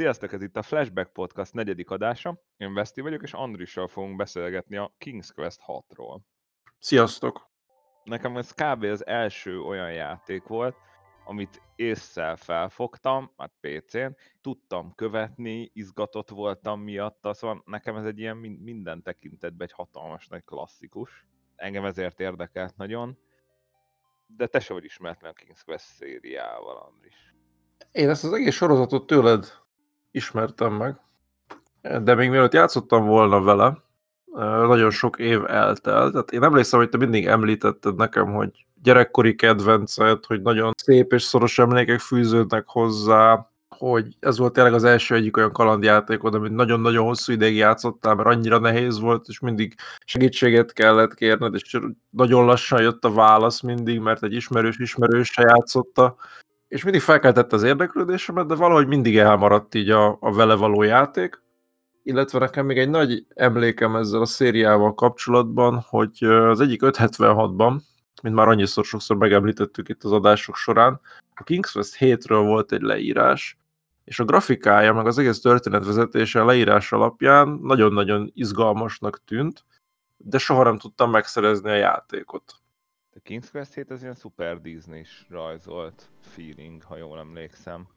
Sziasztok, ez itt a Flashback Podcast negyedik adása. Én Veszti vagyok, és Andrissal fogunk beszélgetni a King's Quest 6-ról. Sziasztok! Nekem ez kb. az első olyan játék volt, amit észszel felfogtam, hát PC-n, tudtam követni, izgatott voltam miatta, szóval nekem ez egy ilyen minden tekintetben egy hatalmas nagy klasszikus. Engem ezért érdekelt nagyon, de te se vagy ismeretlen a King's Quest szériával, Andris. Én ezt az egész sorozatot tőled ismertem meg, de még mielőtt játszottam volna vele, nagyon sok év eltelt. Tehát én emlékszem, hogy te mindig említetted nekem, hogy gyerekkori kedvenced, hogy nagyon szép és szoros emlékek fűződnek hozzá, hogy ez volt tényleg az első egyik olyan kalandjátékod, amit nagyon-nagyon hosszú ideig játszottál, mert annyira nehéz volt, és mindig segítséget kellett kérned, és nagyon lassan jött a válasz mindig, mert egy ismerős ismerőse játszotta, és mindig felkeltette az érdeklődésemet, de valahogy mindig elmaradt így a, a vele való játék. Illetve nekem még egy nagy emlékem ezzel a szériával kapcsolatban, hogy az egyik 576-ban, mint már annyiszor sokszor megemlítettük itt az adások során, a King's Quest 7-ről volt egy leírás, és a grafikája, meg az egész történetvezetése a leírás alapján nagyon-nagyon izgalmasnak tűnt, de soha nem tudtam megszerezni a játékot. A King's Quest 7 az ilyen szuper Disney-s rajzolt feeling, ha jól emlékszem.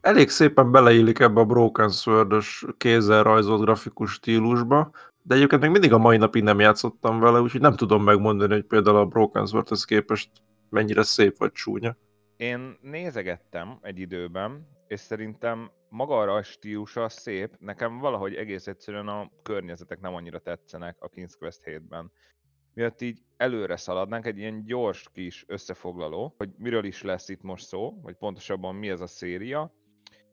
Elég szépen beleillik ebbe a Broken Sword-os kézzel rajzolt grafikus stílusba, de egyébként még mindig a mai napig nem játszottam vele, úgyhogy nem tudom megmondani, hogy például a Broken Sword-hoz képest mennyire szép vagy csúnya. Én nézegettem egy időben, és szerintem maga a stílusa szép, nekem valahogy egész egyszerűen a környezetek nem annyira tetszenek a King's Quest 7-ben miatt így előre szaladnánk, egy ilyen gyors kis összefoglaló, hogy miről is lesz itt most szó, vagy pontosabban mi ez a széria,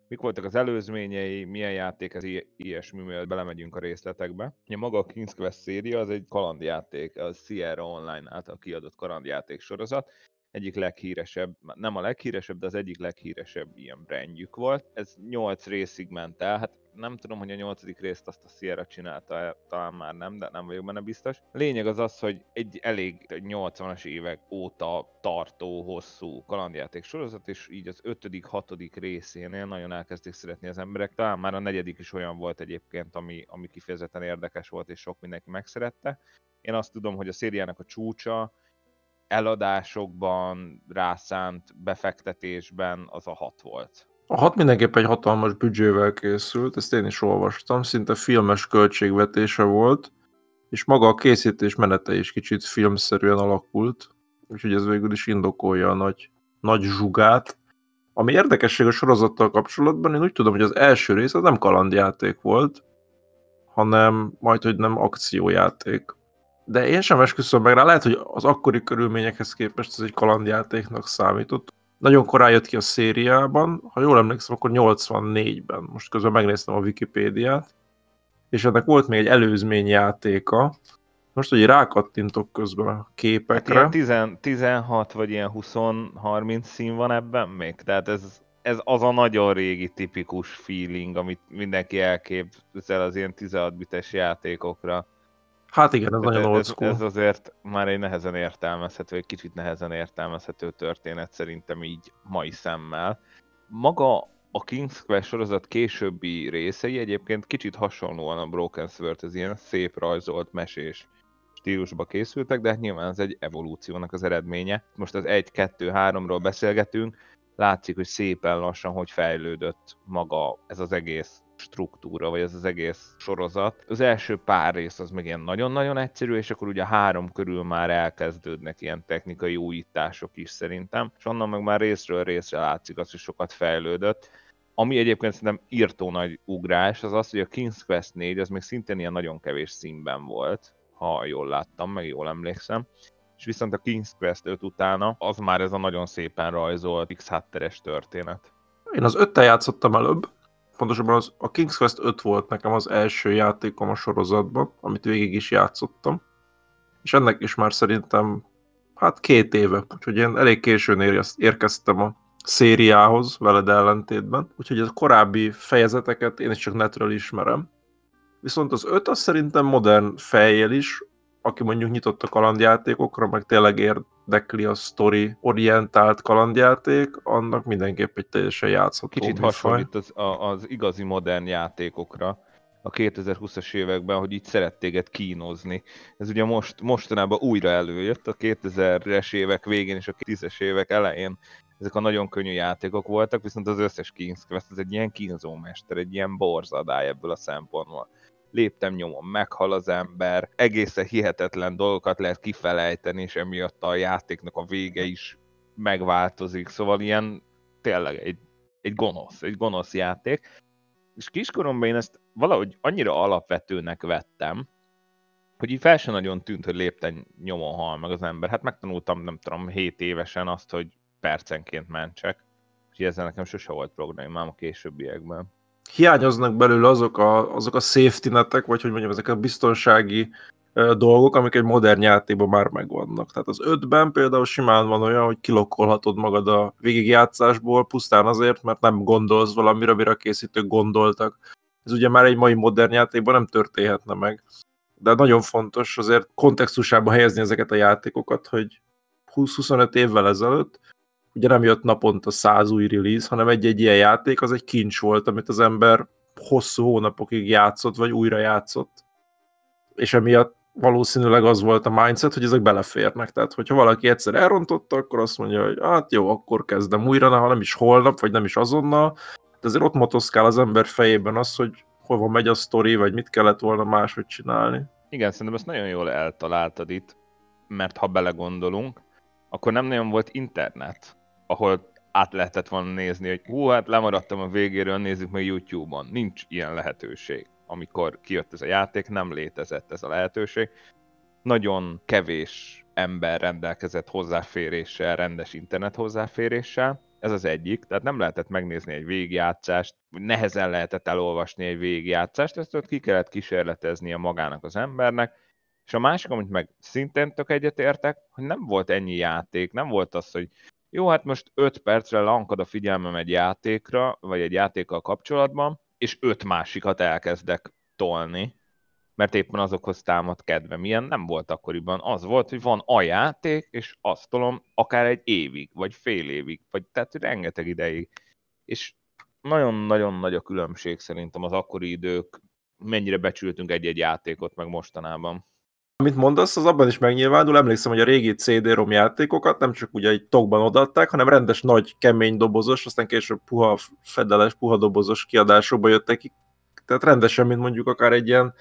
mik voltak az előzményei, milyen játék ez ilyesmi, mielőtt belemegyünk a részletekbe. Ugye maga a King's Quest széria az egy kalandjáték, a Sierra Online által kiadott kalandjáték sorozat, egyik leghíresebb, nem a leghíresebb, de az egyik leghíresebb ilyen brandjük volt. Ez 8 részig ment el, hát nem tudom, hogy a nyolcadik részt azt a Sierra csinálta, talán már nem, de nem vagyok benne biztos. Lényeg az az, hogy egy elég 80-as évek óta tartó, hosszú kalandjáték sorozat, és így az ötödik, hatodik részénél nagyon elkezdték szeretni az emberek. Talán már a negyedik is olyan volt egyébként, ami, ami kifejezetten érdekes volt, és sok mindenki megszerette. Én azt tudom, hogy a szériának a csúcsa eladásokban, rászánt befektetésben az a hat volt. A hat mindenképp egy hatalmas büdzsével készült, ezt én is olvastam, szinte filmes költségvetése volt, és maga a készítés menete is kicsit filmszerűen alakult, úgyhogy ez végül is indokolja a nagy, nagy zsugát. Ami érdekesség a sorozattal kapcsolatban, én úgy tudom, hogy az első rész az nem kalandjáték volt, hanem majd, hogy nem akciójáték. De én sem esküszöm meg rá, lehet, hogy az akkori körülményekhez képest ez egy kalandjátéknak számított nagyon korán jött ki a szériában, ha jól emlékszem, akkor 84-ben. Most közben megnéztem a Wikipédiát, és ennek volt még egy előzmény játéka. Most, hogy rákattintok közben a képekre. Hát ilyen 10, 16 vagy ilyen 20-30 szín van ebben még, tehát ez, ez az a nagyon régi tipikus feeling, amit mindenki elképzel az ilyen 16 bites játékokra. Hát igen, ez nagyon old school. Ez, ez azért már egy nehezen értelmezhető, egy kicsit nehezen értelmezhető történet szerintem így mai szemmel. Maga a King's Quest sorozat későbbi részei egyébként kicsit hasonlóan a Broken Sword, ez ilyen szép rajzolt, mesés stílusba készültek, de hát nyilván ez egy evolúciónak az eredménye. Most az 1-2-3-ról beszélgetünk, látszik, hogy szépen lassan hogy fejlődött maga ez az egész struktúra, vagy ez az egész sorozat. Az első pár rész az meg ilyen nagyon-nagyon egyszerű, és akkor ugye három körül már elkezdődnek ilyen technikai újítások is szerintem, és onnan meg már részről részre látszik az, hogy sokat fejlődött. Ami egyébként szerintem írtó nagy ugrás, az az, hogy a King's Quest 4 az még szintén ilyen nagyon kevés színben volt, ha jól láttam, meg jól emlékszem és viszont a King's Quest 5 utána az már ez a nagyon szépen rajzolt x teres történet. Én az öttel játszottam előbb, pontosabban az, a King's Quest 5 volt nekem az első játékom a sorozatban, amit végig is játszottam, és ennek is már szerintem hát két éve, úgyhogy én elég későn érkeztem a szériához veled ellentétben, úgyhogy a korábbi fejezeteket én is csak netről ismerem. Viszont az 5 az szerintem modern fejjel is aki mondjuk nyitott a kalandjátékokra, meg tényleg érdekli a story orientált kalandjáték, annak mindenképp egy teljesen játszható Kicsit hasonlít az, az igazi modern játékokra, a 2020-as években, hogy így szeret téged kínozni. Ez ugye most, mostanában újra előjött, a 2000-es évek végén és a 10-es évek elején ezek a nagyon könnyű játékok voltak, viszont az összes King's Quest ez egy ilyen kínzómester, egy ilyen borzadály ebből a szempontból. Léptem nyomon, meghal az ember, egészen hihetetlen dolgokat lehet kifelejteni, és emiatt a játéknak a vége is megváltozik, szóval ilyen tényleg egy, egy gonosz, egy gonosz játék és kiskoromban én ezt valahogy annyira alapvetőnek vettem, hogy így fel sem nagyon tűnt, hogy lépten nyomon hal meg az ember. Hát megtanultam, nem tudom, 7 évesen azt, hogy percenként mentsek. Úgyhogy ezzel nekem sose volt problémám a későbbiekben. Hiányoznak belőle azok a, azok a safety netek, vagy hogy mondjam, ezek a biztonsági dolgok, amik egy modern játékban már megvannak. Tehát az ötben például simán van olyan, hogy kilokkolhatod magad a végigjátszásból, pusztán azért, mert nem gondolsz valamire, amire a készítők gondoltak. Ez ugye már egy mai modern játékban nem történhetne meg. De nagyon fontos azért kontextusába helyezni ezeket a játékokat, hogy 20-25 évvel ezelőtt ugye nem jött naponta 100 új release, hanem egy-egy ilyen játék az egy kincs volt, amit az ember hosszú hónapokig játszott, vagy újra játszott. És emiatt valószínűleg az volt a mindset, hogy ezek beleférnek. Tehát, hogyha valaki egyszer elrontotta, akkor azt mondja, hogy hát jó, akkor kezdem újra, ha nem is holnap, vagy nem is azonnal. De azért ott motoszkál az ember fejében az, hogy hova megy a sztori, vagy mit kellett volna máshogy csinálni. Igen, szerintem ezt nagyon jól eltaláltad itt, mert ha belegondolunk, akkor nem nagyon volt internet, ahol át lehetett volna nézni, hogy hú, hát lemaradtam a végéről, nézzük meg YouTube-on. Nincs ilyen lehetőség. Amikor kijött ez a játék, nem létezett ez a lehetőség. Nagyon kevés ember rendelkezett hozzáféréssel, rendes internet hozzáféréssel, ez az egyik, tehát nem lehetett megnézni egy végigjátszást, nehezen lehetett elolvasni egy végigjátszást, ezt ott ki kellett kísérleteznie magának az embernek, és a másik, amit meg szintén tök egyetértek, hogy nem volt ennyi játék, nem volt az, hogy jó, hát most 5 percre lankad a figyelmem egy játékra, vagy egy játékkal kapcsolatban, és öt másikat elkezdek tolni, mert éppen azokhoz támad kedve. Milyen nem volt akkoriban. Az volt, hogy van a játék, és azt tolom akár egy évig, vagy fél évig, vagy tehát rengeteg ideig. És nagyon-nagyon nagy a különbség szerintem az akkori idők, mennyire becsültünk egy-egy játékot meg mostanában. Amit mondasz, az abban is megnyilvánul. Emlékszem, hogy a régi CD-ROM játékokat nem csak ugye egy tokban odaadták, hanem rendes nagy, kemény dobozos, aztán később puha fedeles, puha dobozos kiadásokba jöttek ki. Tehát rendesen, mint mondjuk akár egy ilyen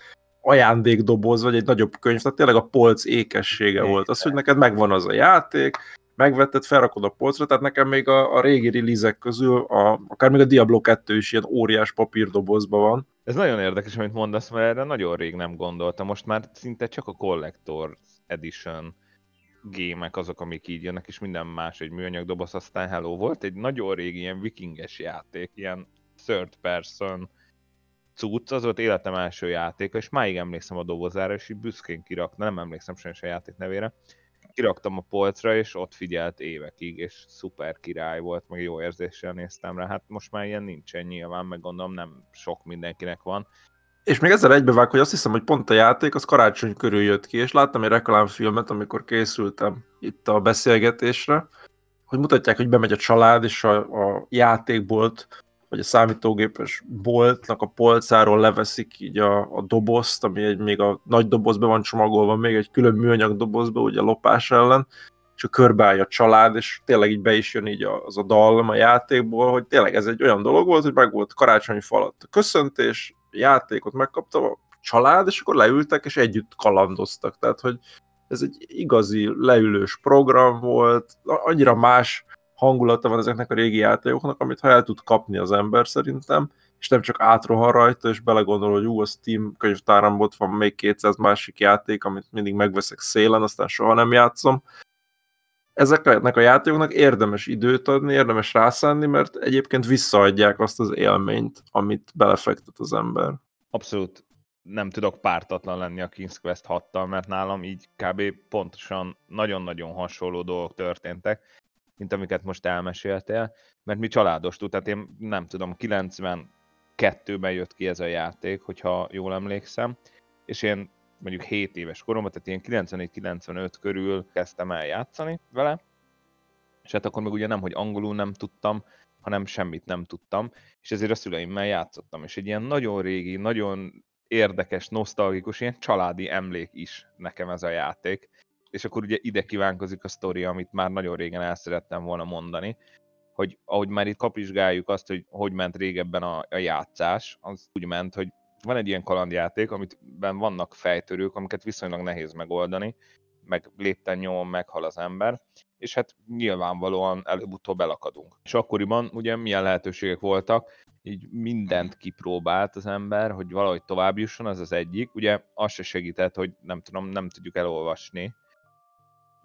ajándékdoboz, vagy egy nagyobb könyv, tehát tényleg a polc ékessége volt. Az, hogy neked megvan az a játék, megvetted, felrakod a polcra, tehát nekem még a, a régi release közül, a, akár még a Diablo 2 is ilyen óriás papírdobozban van, ez nagyon érdekes, amit mondasz, mert erre nagyon rég nem gondoltam. Most már szinte csak a Collector Edition gémek azok, amik így jönnek, és minden más egy műanyag doboz, aztán hello. Volt egy nagyon régi ilyen vikinges játék, ilyen third person cucc, az volt életem első játéka, és máig emlékszem a dobozára, és így büszkén kiraktam, nem emlékszem sajnos a játék nevére, kiraktam a polcra, és ott figyelt évekig, és szuper király volt, meg jó érzéssel néztem rá. Hát most már ilyen nincsen nyilván, meg gondolom nem sok mindenkinek van. És még ezzel egybevág, hogy azt hiszem, hogy pont a játék az karácsony körül jött ki, és láttam egy reklámfilmet, amikor készültem itt a beszélgetésre, hogy mutatják, hogy bemegy a család, és a, a játékbolt vagy a számítógépes boltnak a polcáról leveszik így a, a dobozt, ami egy, még a nagy dobozba van csomagolva, még egy külön műanyag dobozba, ugye a lopás ellen, és a körbeállja a család, és tényleg így be is jön így az a dallam a játékból, hogy tényleg ez egy olyan dolog volt, hogy meg volt karácsonyi falat a köszöntés, játékot megkapta a család, és akkor leültek, és együtt kalandoztak. Tehát, hogy ez egy igazi leülős program volt, annyira más hangulata van ezeknek a régi játékoknak, amit ha el tud kapni az ember szerintem, és nem csak átrohan rajta, és belegondol, hogy ú, a Steam könyvtáramban ott van még 200 másik játék, amit mindig megveszek szélen, aztán soha nem játszom. Ezeknek a játékoknak érdemes időt adni, érdemes rászánni, mert egyébként visszaadják azt az élményt, amit belefektet az ember. Abszolút nem tudok pártatlan lenni a King's Quest 6-tal, mert nálam így kb. pontosan nagyon-nagyon hasonló dolgok történtek mint amiket most elmeséltél, mert mi családos tud, tehát én nem tudom, 92-ben jött ki ez a játék, hogyha jól emlékszem, és én mondjuk 7 éves koromban, tehát ilyen 94-95 körül kezdtem el játszani vele, és hát akkor még ugye nem, hogy angolul nem tudtam, hanem semmit nem tudtam, és ezért a szüleimmel játszottam, és egy ilyen nagyon régi, nagyon érdekes, nosztalgikus, ilyen családi emlék is nekem ez a játék. És akkor ugye ide kívánkozik a sztori, amit már nagyon régen el szerettem volna mondani, hogy ahogy már itt kapizsgáljuk azt, hogy hogy ment régebben a, a játszás, az úgy ment, hogy van egy ilyen kalandjáték, amitben vannak fejtörők, amiket viszonylag nehéz megoldani, meg lépten nyomon meghal az ember, és hát nyilvánvalóan előbb-utóbb elakadunk. És akkoriban ugye milyen lehetőségek voltak, így mindent kipróbált az ember, hogy valahogy tovább jusson, az az egyik. Ugye az se segített, hogy nem tudom, nem tudjuk elolvasni,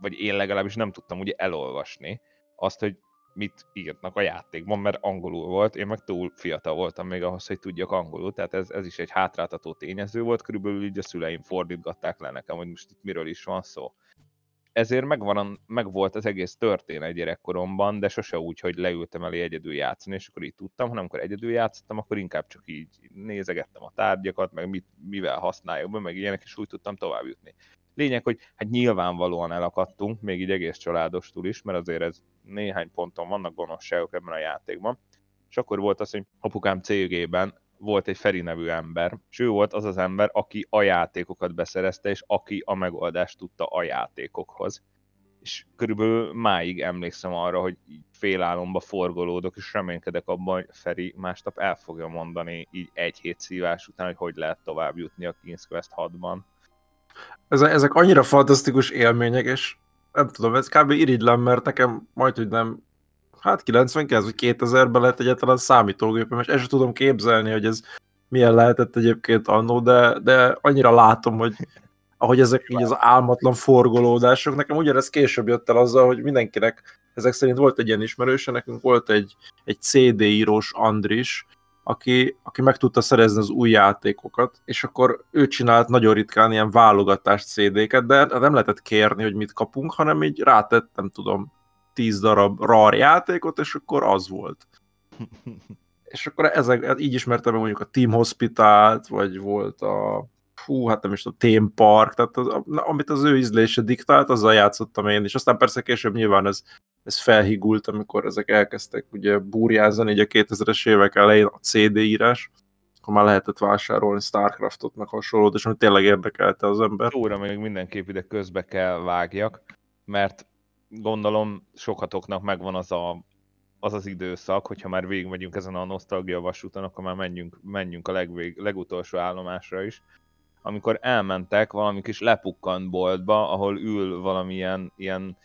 vagy én legalábbis nem tudtam ugye elolvasni azt, hogy mit írnak a játékban, mert angolul volt, én meg túl fiatal voltam még ahhoz, hogy tudjak angolul, tehát ez, ez is egy hátráltató tényező volt, körülbelül így a szüleim fordítgatták le nekem, hogy most itt miről is van szó. Ezért megvan, meg volt az egész történet gyerekkoromban, de sose úgy, hogy leültem elé egyedül játszani, és akkor így tudtam, hanem amikor egyedül játszottam, akkor inkább csak így nézegettem a tárgyakat, meg mit, mivel használjuk be, meg ilyenek, és úgy tudtam tovább jutni. Lényeg, hogy hát nyilvánvalóan elakadtunk, még így egész családostul is, mert azért ez néhány ponton vannak gonoszságok ebben a játékban. És akkor volt az, hogy apukám cégében volt egy Feri nevű ember, és ő volt az az ember, aki a játékokat beszerezte, és aki a megoldást tudta a játékokhoz. És körülbelül máig emlékszem arra, hogy félálomba forgolódok, és reménykedek abban, hogy Feri másnap el fogja mondani így egy hét szívás után, hogy hogy lehet tovább jutni a King's Quest 6-ban. Ezek annyira fantasztikus élmények, és nem tudom, ez kb. irigylem, mert nekem majd, hogy nem, hát 99 vagy 2000-ben lett egyáltalán számítógépem, és ezt tudom képzelni, hogy ez milyen lehetett egyébként annó, de, de annyira látom, hogy ahogy ezek így az álmatlan forgolódások, nekem ugyanez később jött el azzal, hogy mindenkinek, ezek szerint volt egy ilyen ismerőse, nekünk volt egy, egy CD írós Andris, aki, aki meg tudta szerezni az új játékokat, és akkor ő csinált nagyon ritkán ilyen válogatás CD-ket, de nem lehetett kérni, hogy mit kapunk, hanem így rátett, nem tudom, tíz darab RAR játékot, és akkor az volt. és akkor ezek, hát így ismertem meg mondjuk a Team Hospital-t, vagy volt a fú, hát nem is tudom, Theme Park, tehát az, amit az ő ízlése diktált, azzal játszottam én, és aztán persze később nyilván ez, ez felhigult, amikor ezek elkezdtek ugye burjázani, így a 2000-es évek elején a CD írás, akkor már lehetett vásárolni Starcraftot, meg hasonlót, és ami tényleg érdekelte az ember. Óra még mindenképp ide közbe kell vágjak, mert gondolom sokatoknak megvan az a, az, az időszak, hogyha már végigmegyünk ezen a nosztalgia vasúton, akkor már menjünk, menjünk a legvég, legutolsó állomásra is, amikor elmentek valami kis lepukkant boltba, ahol ül valamilyen ilyen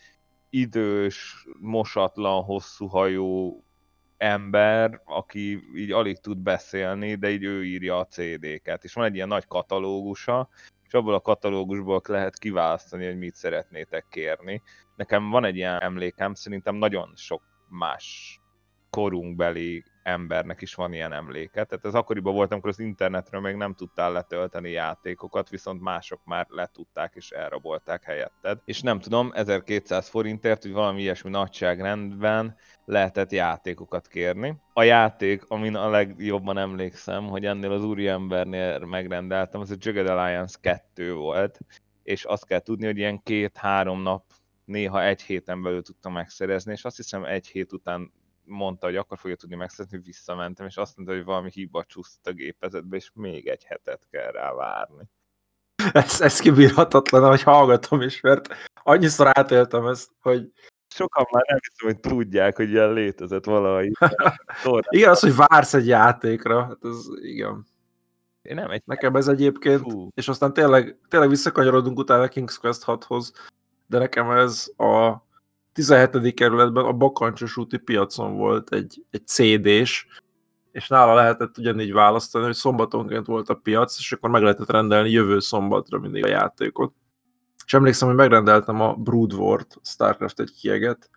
idős, mosatlan, hosszú hajú ember, aki így alig tud beszélni, de így ő írja a CD-ket. És van egy ilyen nagy katalógusa, és abból a katalógusból lehet kiválasztani, hogy mit szeretnétek kérni. Nekem van egy ilyen emlékem, szerintem nagyon sok más korunkbeli embernek is van ilyen emléke. Tehát ez akkoriban volt, amikor az internetről még nem tudtál letölteni játékokat, viszont mások már letudták és elrabolták helyetted. És nem tudom, 1200 forintért, hogy valami ilyesmi nagyságrendben lehetett játékokat kérni. A játék, amin a legjobban emlékszem, hogy ennél az úriembernél megrendeltem, az a Jagged Alliance 2 volt, és azt kell tudni, hogy ilyen két-három nap néha egy héten belül tudtam megszerezni, és azt hiszem egy hét után mondta, hogy akkor fogja tudni megszerezni, visszamentem, és azt mondta, hogy valami hiba csúszott a gépezetbe, és még egy hetet kell rá várni. Ez, ez kibírhatatlan, hogy hallgatom is, mert annyiszor átéltem ezt, hogy sokan már nem hiszem, hogy tudják, hogy ilyen létezett valahogy. igen, az, hogy vársz egy játékra, hát ez igen. Én nem egy... Nekem ez egyébként, Fú. és aztán tényleg, tényleg visszakanyarodunk utána King's Quest 6-hoz, de nekem ez a 17. kerületben a Bakancsos úti piacon volt egy, egy CD-s, és nála lehetett ugyanígy választani, hogy szombatonként volt a piac, és akkor meg lehetett rendelni jövő szombatra mindig a játékot. És emlékszem, hogy megrendeltem a Brood War-t, Starcraft egy kieget,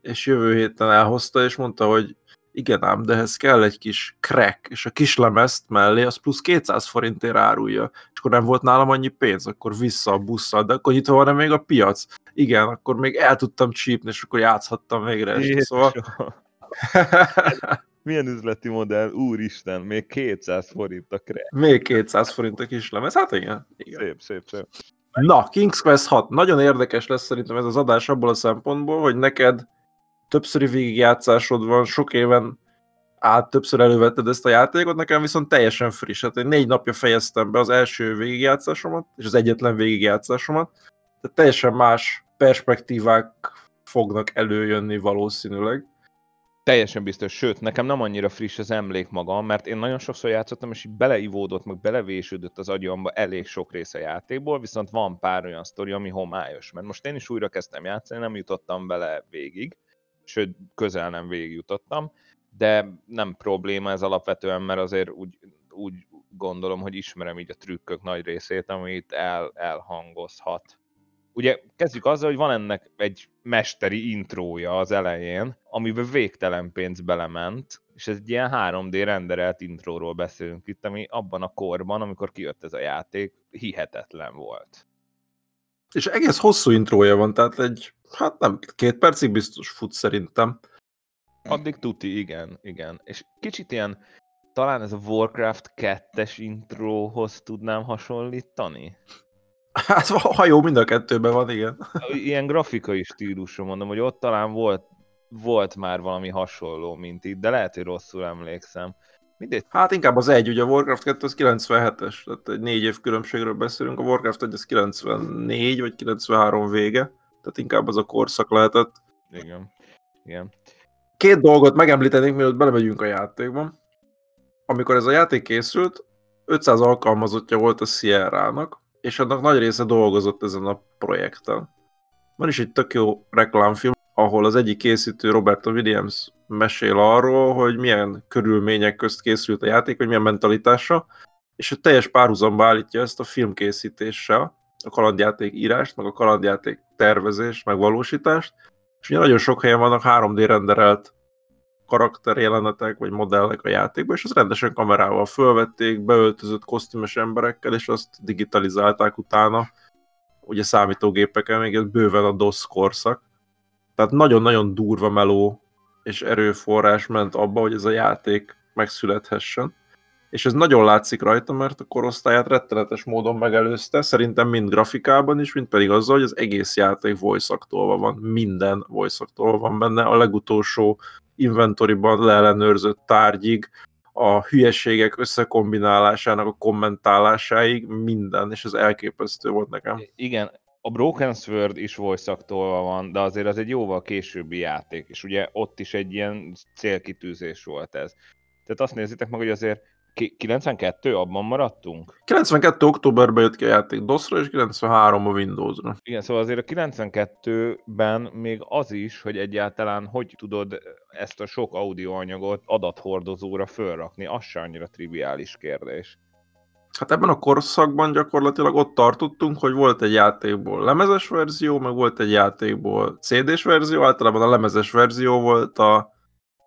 és jövő héten elhozta, és mondta, hogy igen ám, de ehhez kell egy kis crack, és a kis lemezt mellé az plusz 200 forintért árulja. És akkor nem volt nálam annyi pénz, akkor vissza a busszal, de akkor nyitva van még a piac. Igen, akkor még el tudtam csípni, és akkor játszhattam végre este, szóval... Milyen üzleti modell? Úristen, még 200 forint a kre. Még 200 forint a kis lemez, hát igen. igen. Szép, szép, szép. Na, King's Quest 6. Nagyon érdekes lesz szerintem ez az adás abból a szempontból, hogy neked többszöri végigjátszásod van, sok éven át többször elővetted ezt a játékot, nekem viszont teljesen friss. Hát én négy napja fejeztem be az első végigjátszásomat, és az egyetlen végigjátszásomat. Tehát teljesen más perspektívák fognak előjönni valószínűleg. Teljesen biztos, sőt, nekem nem annyira friss az emlék maga, mert én nagyon sokszor játszottam, és így beleivódott, meg belevésődött az agyamba elég sok része a játékból, viszont van pár olyan sztori, ami homályos. Mert most én is újra kezdtem játszani, nem jutottam bele végig, sőt, közel nem végig jutottam, de nem probléma ez alapvetően, mert azért úgy, úgy gondolom, hogy ismerem így a trükkök nagy részét, amit el, elhangozhat. Ugye kezdjük azzal, hogy van ennek egy mesteri intrója az elején, amiben végtelen pénz belement, és ez egy ilyen 3D renderelt intróról beszélünk itt, ami abban a korban, amikor kijött ez a játék, hihetetlen volt. És egész hosszú intrója van, tehát egy, hát nem, két percig biztos fut szerintem. Addig tuti, igen, igen. És kicsit ilyen, talán ez a Warcraft 2-es intróhoz tudnám hasonlítani. Hát ha jó, mind a kettőben van, igen. Ilyen grafikai stílusú mondom, hogy ott talán volt, volt már valami hasonló, mint itt, de lehet, hogy rosszul emlékszem. Mindegy. Hát inkább az egy, ugye a Warcraft 2 az 97-es, tehát egy négy év különbségről beszélünk, a Warcraft 1 az 94 vagy 93 vége, tehát inkább az a korszak lehetett. Igen, igen. Két dolgot megemlítenék, mielőtt belemegyünk a játékba. Amikor ez a játék készült, 500 alkalmazottja volt a Sierra-nak, és annak nagy része dolgozott ezen a projekten. Van is egy tök jó reklámfilm, ahol az egyik készítő, Roberto Williams mesél arról, hogy milyen körülmények közt készült a játék, hogy milyen mentalitása, és hogy teljes párhuzamba állítja ezt a filmkészítéssel, a kalandjáték írást, meg a kalandjáték tervezést, meg valósítást, és ugye nagyon sok helyen vannak 3D renderelt karakterjelenetek, vagy modellek a játékban, és azt rendesen kamerával fölvették, beöltözött kosztümös emberekkel, és azt digitalizálták utána, ugye számítógépeken, még ez bőven a DOS korszak. Tehát nagyon-nagyon durva meló és erőforrás ment abba, hogy ez a játék megszülethessen. És ez nagyon látszik rajta, mert a korosztályát rettenetes módon megelőzte, szerintem mind grafikában is, mind pedig azzal, hogy az egész játék voice van, minden voice van benne, a legutolsó inventoriban leellenőrzött tárgyig, a hülyeségek összekombinálásának a kommentálásáig, minden, és ez elképesztő volt nekem. Igen, a Broken Sword is voice van, de azért az egy jóval későbbi játék, és ugye ott is egy ilyen célkitűzés volt ez. Tehát azt nézitek meg, hogy azért 92 abban maradtunk? 92 októberben jött ki a játék DOS-ra, és 93 a Windows-ra. Igen, szóval azért a 92-ben még az is, hogy egyáltalán hogy tudod ezt a sok audioanyagot adathordozóra fölrakni, az se annyira triviális kérdés. Hát ebben a korszakban gyakorlatilag ott tartottunk, hogy volt egy játékból lemezes verzió, meg volt egy játékból CD-s verzió, általában a lemezes verzió volt a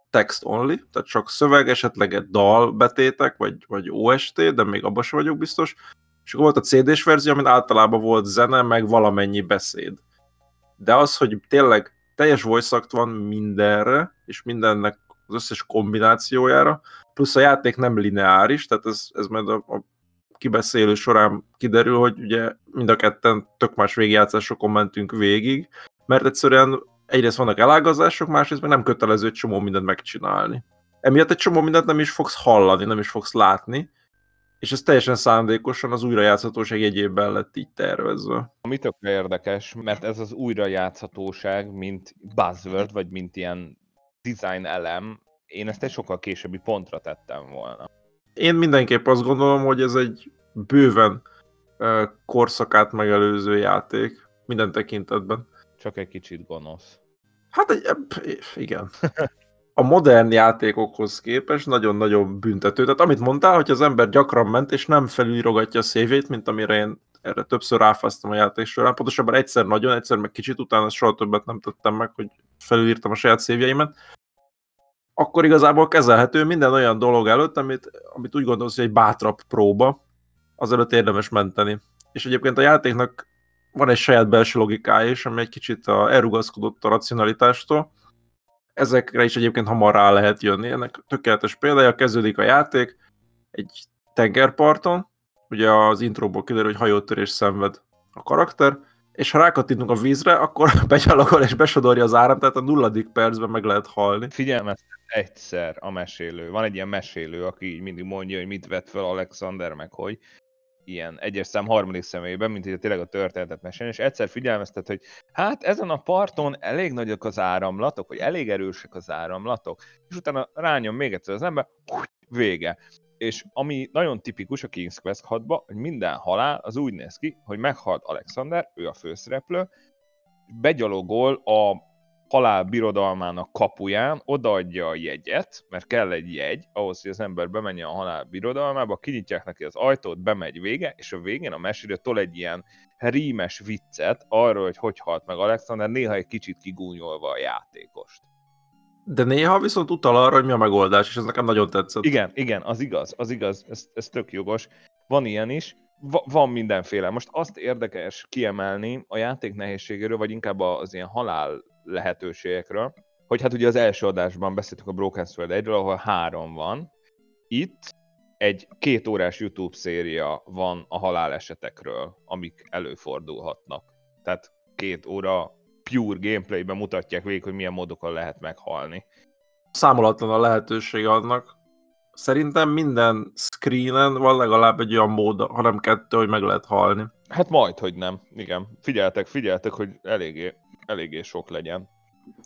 text only, tehát csak szöveg, esetleg egy dal betétek, vagy, vagy OST, de még abban sem vagyok biztos. És akkor volt a CD-s verzió, amin általában volt zene, meg valamennyi beszéd. De az, hogy tényleg teljes voice van mindenre, és mindennek az összes kombinációjára, plusz a játék nem lineáris, tehát ez, ez majd a, a kibeszélő során kiderül, hogy ugye mind a ketten tök más végigjátszásokon mentünk végig, mert egyszerűen egyrészt vannak elágazások, másrészt meg nem kötelező egy csomó mindent megcsinálni. Emiatt egy csomó mindent nem is fogsz hallani, nem is fogsz látni, és ez teljesen szándékosan az újrajátszhatóság egyébben lett így tervezve. Ami tökre érdekes, mert ez az újrajátszhatóság, mint buzzword, vagy mint ilyen design elem, én ezt egy sokkal későbbi pontra tettem volna. Én mindenképp azt gondolom, hogy ez egy bőven korszakát megelőző játék minden tekintetben. Csak egy kicsit gonosz. Hát egy, igen. A modern játékokhoz képest nagyon-nagyon büntető. Tehát amit mondtál, hogy az ember gyakran ment, és nem felülírogatja a szévét, mint amire én erre többször ráfáztam a játék során. Pontosabban egyszer nagyon, egyszer meg kicsit, utána soha többet nem tettem meg, hogy felülírtam a saját szévjeimet. Akkor igazából kezelhető minden olyan dolog előtt, amit, amit úgy gondolsz, hogy egy bátrabb próba, azelőtt érdemes menteni. És egyébként a játéknak van egy saját belső logikája is, ami egy kicsit a, elrugaszkodott a racionalitástól. ezekre is egyébként hamar rá lehet jönni. Ennek tökéletes példája, kezdődik a játék egy tengerparton, ugye az intróból kiderül, hogy hajótörés szenved a karakter, és ha rákattintunk a vízre, akkor becsallagol és besodorja az áram, tehát a nulladik percben meg lehet halni. Figyelmeztet egyszer a mesélő. Van egy ilyen mesélő, aki így mindig mondja, hogy mit vett fel Alexander, meg hogy ilyen egyes szám harmadik személyben, mint hogy tényleg a történetet mesélni, és egyszer figyelmeztet, hogy hát ezen a parton elég nagyok az áramlatok, vagy elég erősek az áramlatok, és utána rányom még egyszer az ember, vége. És ami nagyon tipikus a King's Quest 6 hogy minden halál az úgy néz ki, hogy meghalt Alexander, ő a főszereplő, begyalogol a halál birodalmának kapuján odaadja a jegyet, mert kell egy jegy, ahhoz, hogy az ember bemenjen a halál birodalmába, kinyitják neki az ajtót, bemegy vége, és a végén a mesélő tol egy ilyen rímes viccet arról, hogy hogy halt meg Alexander, néha egy kicsit kigúnyolva a játékost. De néha viszont utal arra, hogy mi a megoldás, és ez nekem nagyon tetszett. Igen, igen, az igaz, az igaz, ez, ez tök jogos. Van ilyen is, Va- van mindenféle. Most azt érdekes kiemelni a játék nehézségéről, vagy inkább az ilyen halál lehetőségekről, hogy hát ugye az első adásban beszéltük a Broken Sword 1 ahol három van. Itt egy két órás YouTube széria van a halálesetekről, amik előfordulhatnak. Tehát két óra pure gameplayben mutatják végig, hogy milyen módokon lehet meghalni. Számolatlan a lehetőség annak. Szerintem minden screenen van legalább egy olyan mód, hanem kettő, hogy meg lehet halni. Hát majd, hogy nem. Igen. Figyeltek, figyeltek, hogy eléggé eléggé sok legyen.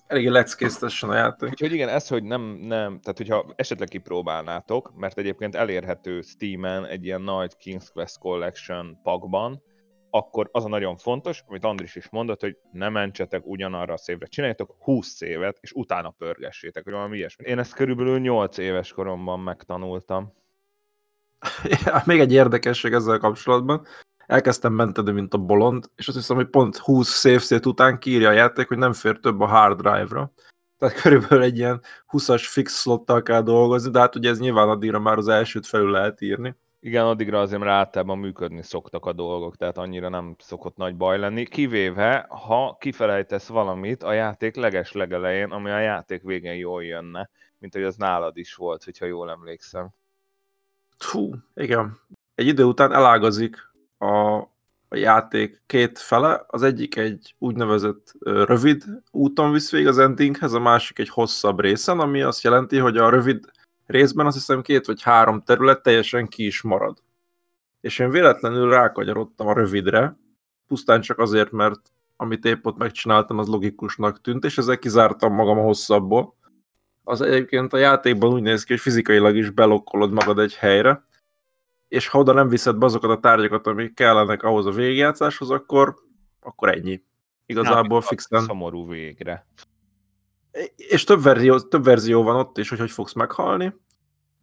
Eléggé leckésztessen a játék. Úgyhogy igen, ez, hogy nem, nem, tehát hogyha esetleg kipróbálnátok, mert egyébként elérhető Steam-en egy ilyen nagy King's Quest Collection pakban, akkor az a nagyon fontos, amit Andris is mondott, hogy ne mentsetek ugyanarra a szévre. Csináljátok 20 szévet, és utána pörgessétek, hogy valami ilyesmi. Én ezt körülbelül 8 éves koromban megtanultam. Ja, még egy érdekesség ezzel kapcsolatban elkezdtem menteni, mint a bolond, és azt hiszem, hogy pont 20 save state után kírja a játék, hogy nem fér több a hard drive-ra. Tehát körülbelül egy ilyen 20-as fix slottal kell dolgozni, de hát ugye ez nyilván addigra már az elsőt felül lehet írni. Igen, addigra azért már általában működni szoktak a dolgok, tehát annyira nem szokott nagy baj lenni, kivéve, ha kifelejtesz valamit a játék leges legelején, ami a játék végén jól jönne, mint hogy az nálad is volt, hogyha jól emlékszem. Hú, igen. Egy idő után elágazik a, a játék két fele, az egyik egy úgynevezett rövid úton visz végig az endinghez, a másik egy hosszabb részen, ami azt jelenti, hogy a rövid részben azt hiszem két vagy három terület teljesen ki is marad. És én véletlenül rákagyarodtam a rövidre, pusztán csak azért, mert amit épp ott megcsináltam, az logikusnak tűnt, és ezzel kizártam magam a hosszabbból. Az egyébként a játékban úgy néz ki, hogy fizikailag is belokkolod magad egy helyre, és ha oda nem viszed be azokat a tárgyakat, amik kellenek ahhoz a végigjátszáshoz, akkor, akkor ennyi. Igazából hát, fixen. Szomorú végre. És több verzió, több verzió van ott is, hogy hogy fogsz meghalni.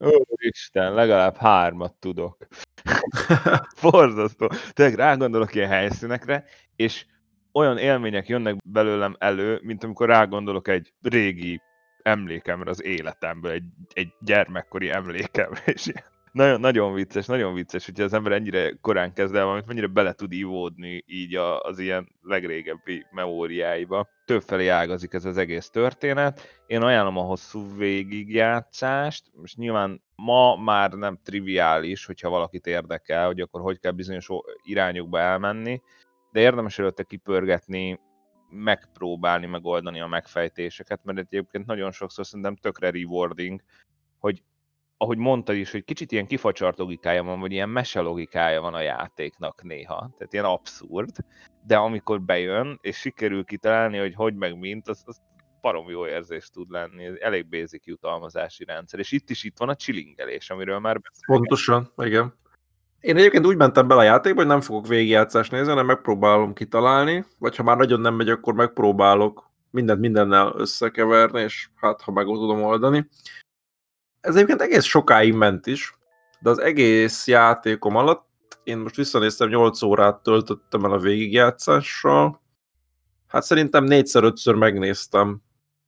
Ó, Isten, legalább hármat tudok. Forzasztó. Tényleg rágondolok ilyen helyszínekre, és olyan élmények jönnek belőlem elő, mint amikor rágondolok egy régi emlékemre az életemből, egy, egy gyermekkori emlékemre, és nagyon, nagyon vicces, nagyon vicces, hogyha az ember ennyire korán kezd el valamit, mennyire bele tud ivódni így az ilyen legrégebbi memóriáiba. Többfelé ágazik ez az egész történet. Én ajánlom a hosszú végigjátszást, most nyilván ma már nem triviális, hogyha valakit érdekel, hogy akkor hogy kell bizonyos irányokba elmenni, de érdemes előtte kipörgetni, megpróbálni megoldani a megfejtéseket, mert egyébként nagyon sokszor szerintem tökre rewarding, hogy ahogy mondtad is, hogy kicsit ilyen kifacsart logikája van, vagy ilyen mese logikája van a játéknak néha, tehát ilyen abszurd, de amikor bejön, és sikerül kitalálni, hogy hogy meg mint, az, az parom jó érzés tud lenni, ez elég basic jutalmazási rendszer, és itt is itt van a chillingelés, amiről már beszélünk. Pontosan, igen. Én egyébként úgy mentem bele a játékba, hogy nem fogok végigjátszást nézni, hanem megpróbálom kitalálni, vagy ha már nagyon nem megy, akkor megpróbálok mindent mindennel összekeverni, és hát ha meg tudom oldani ez egyébként egész sokáig ment is, de az egész játékom alatt én most visszanéztem, 8 órát töltöttem el a végigjátszással. Hát szerintem négyszer-ötször megnéztem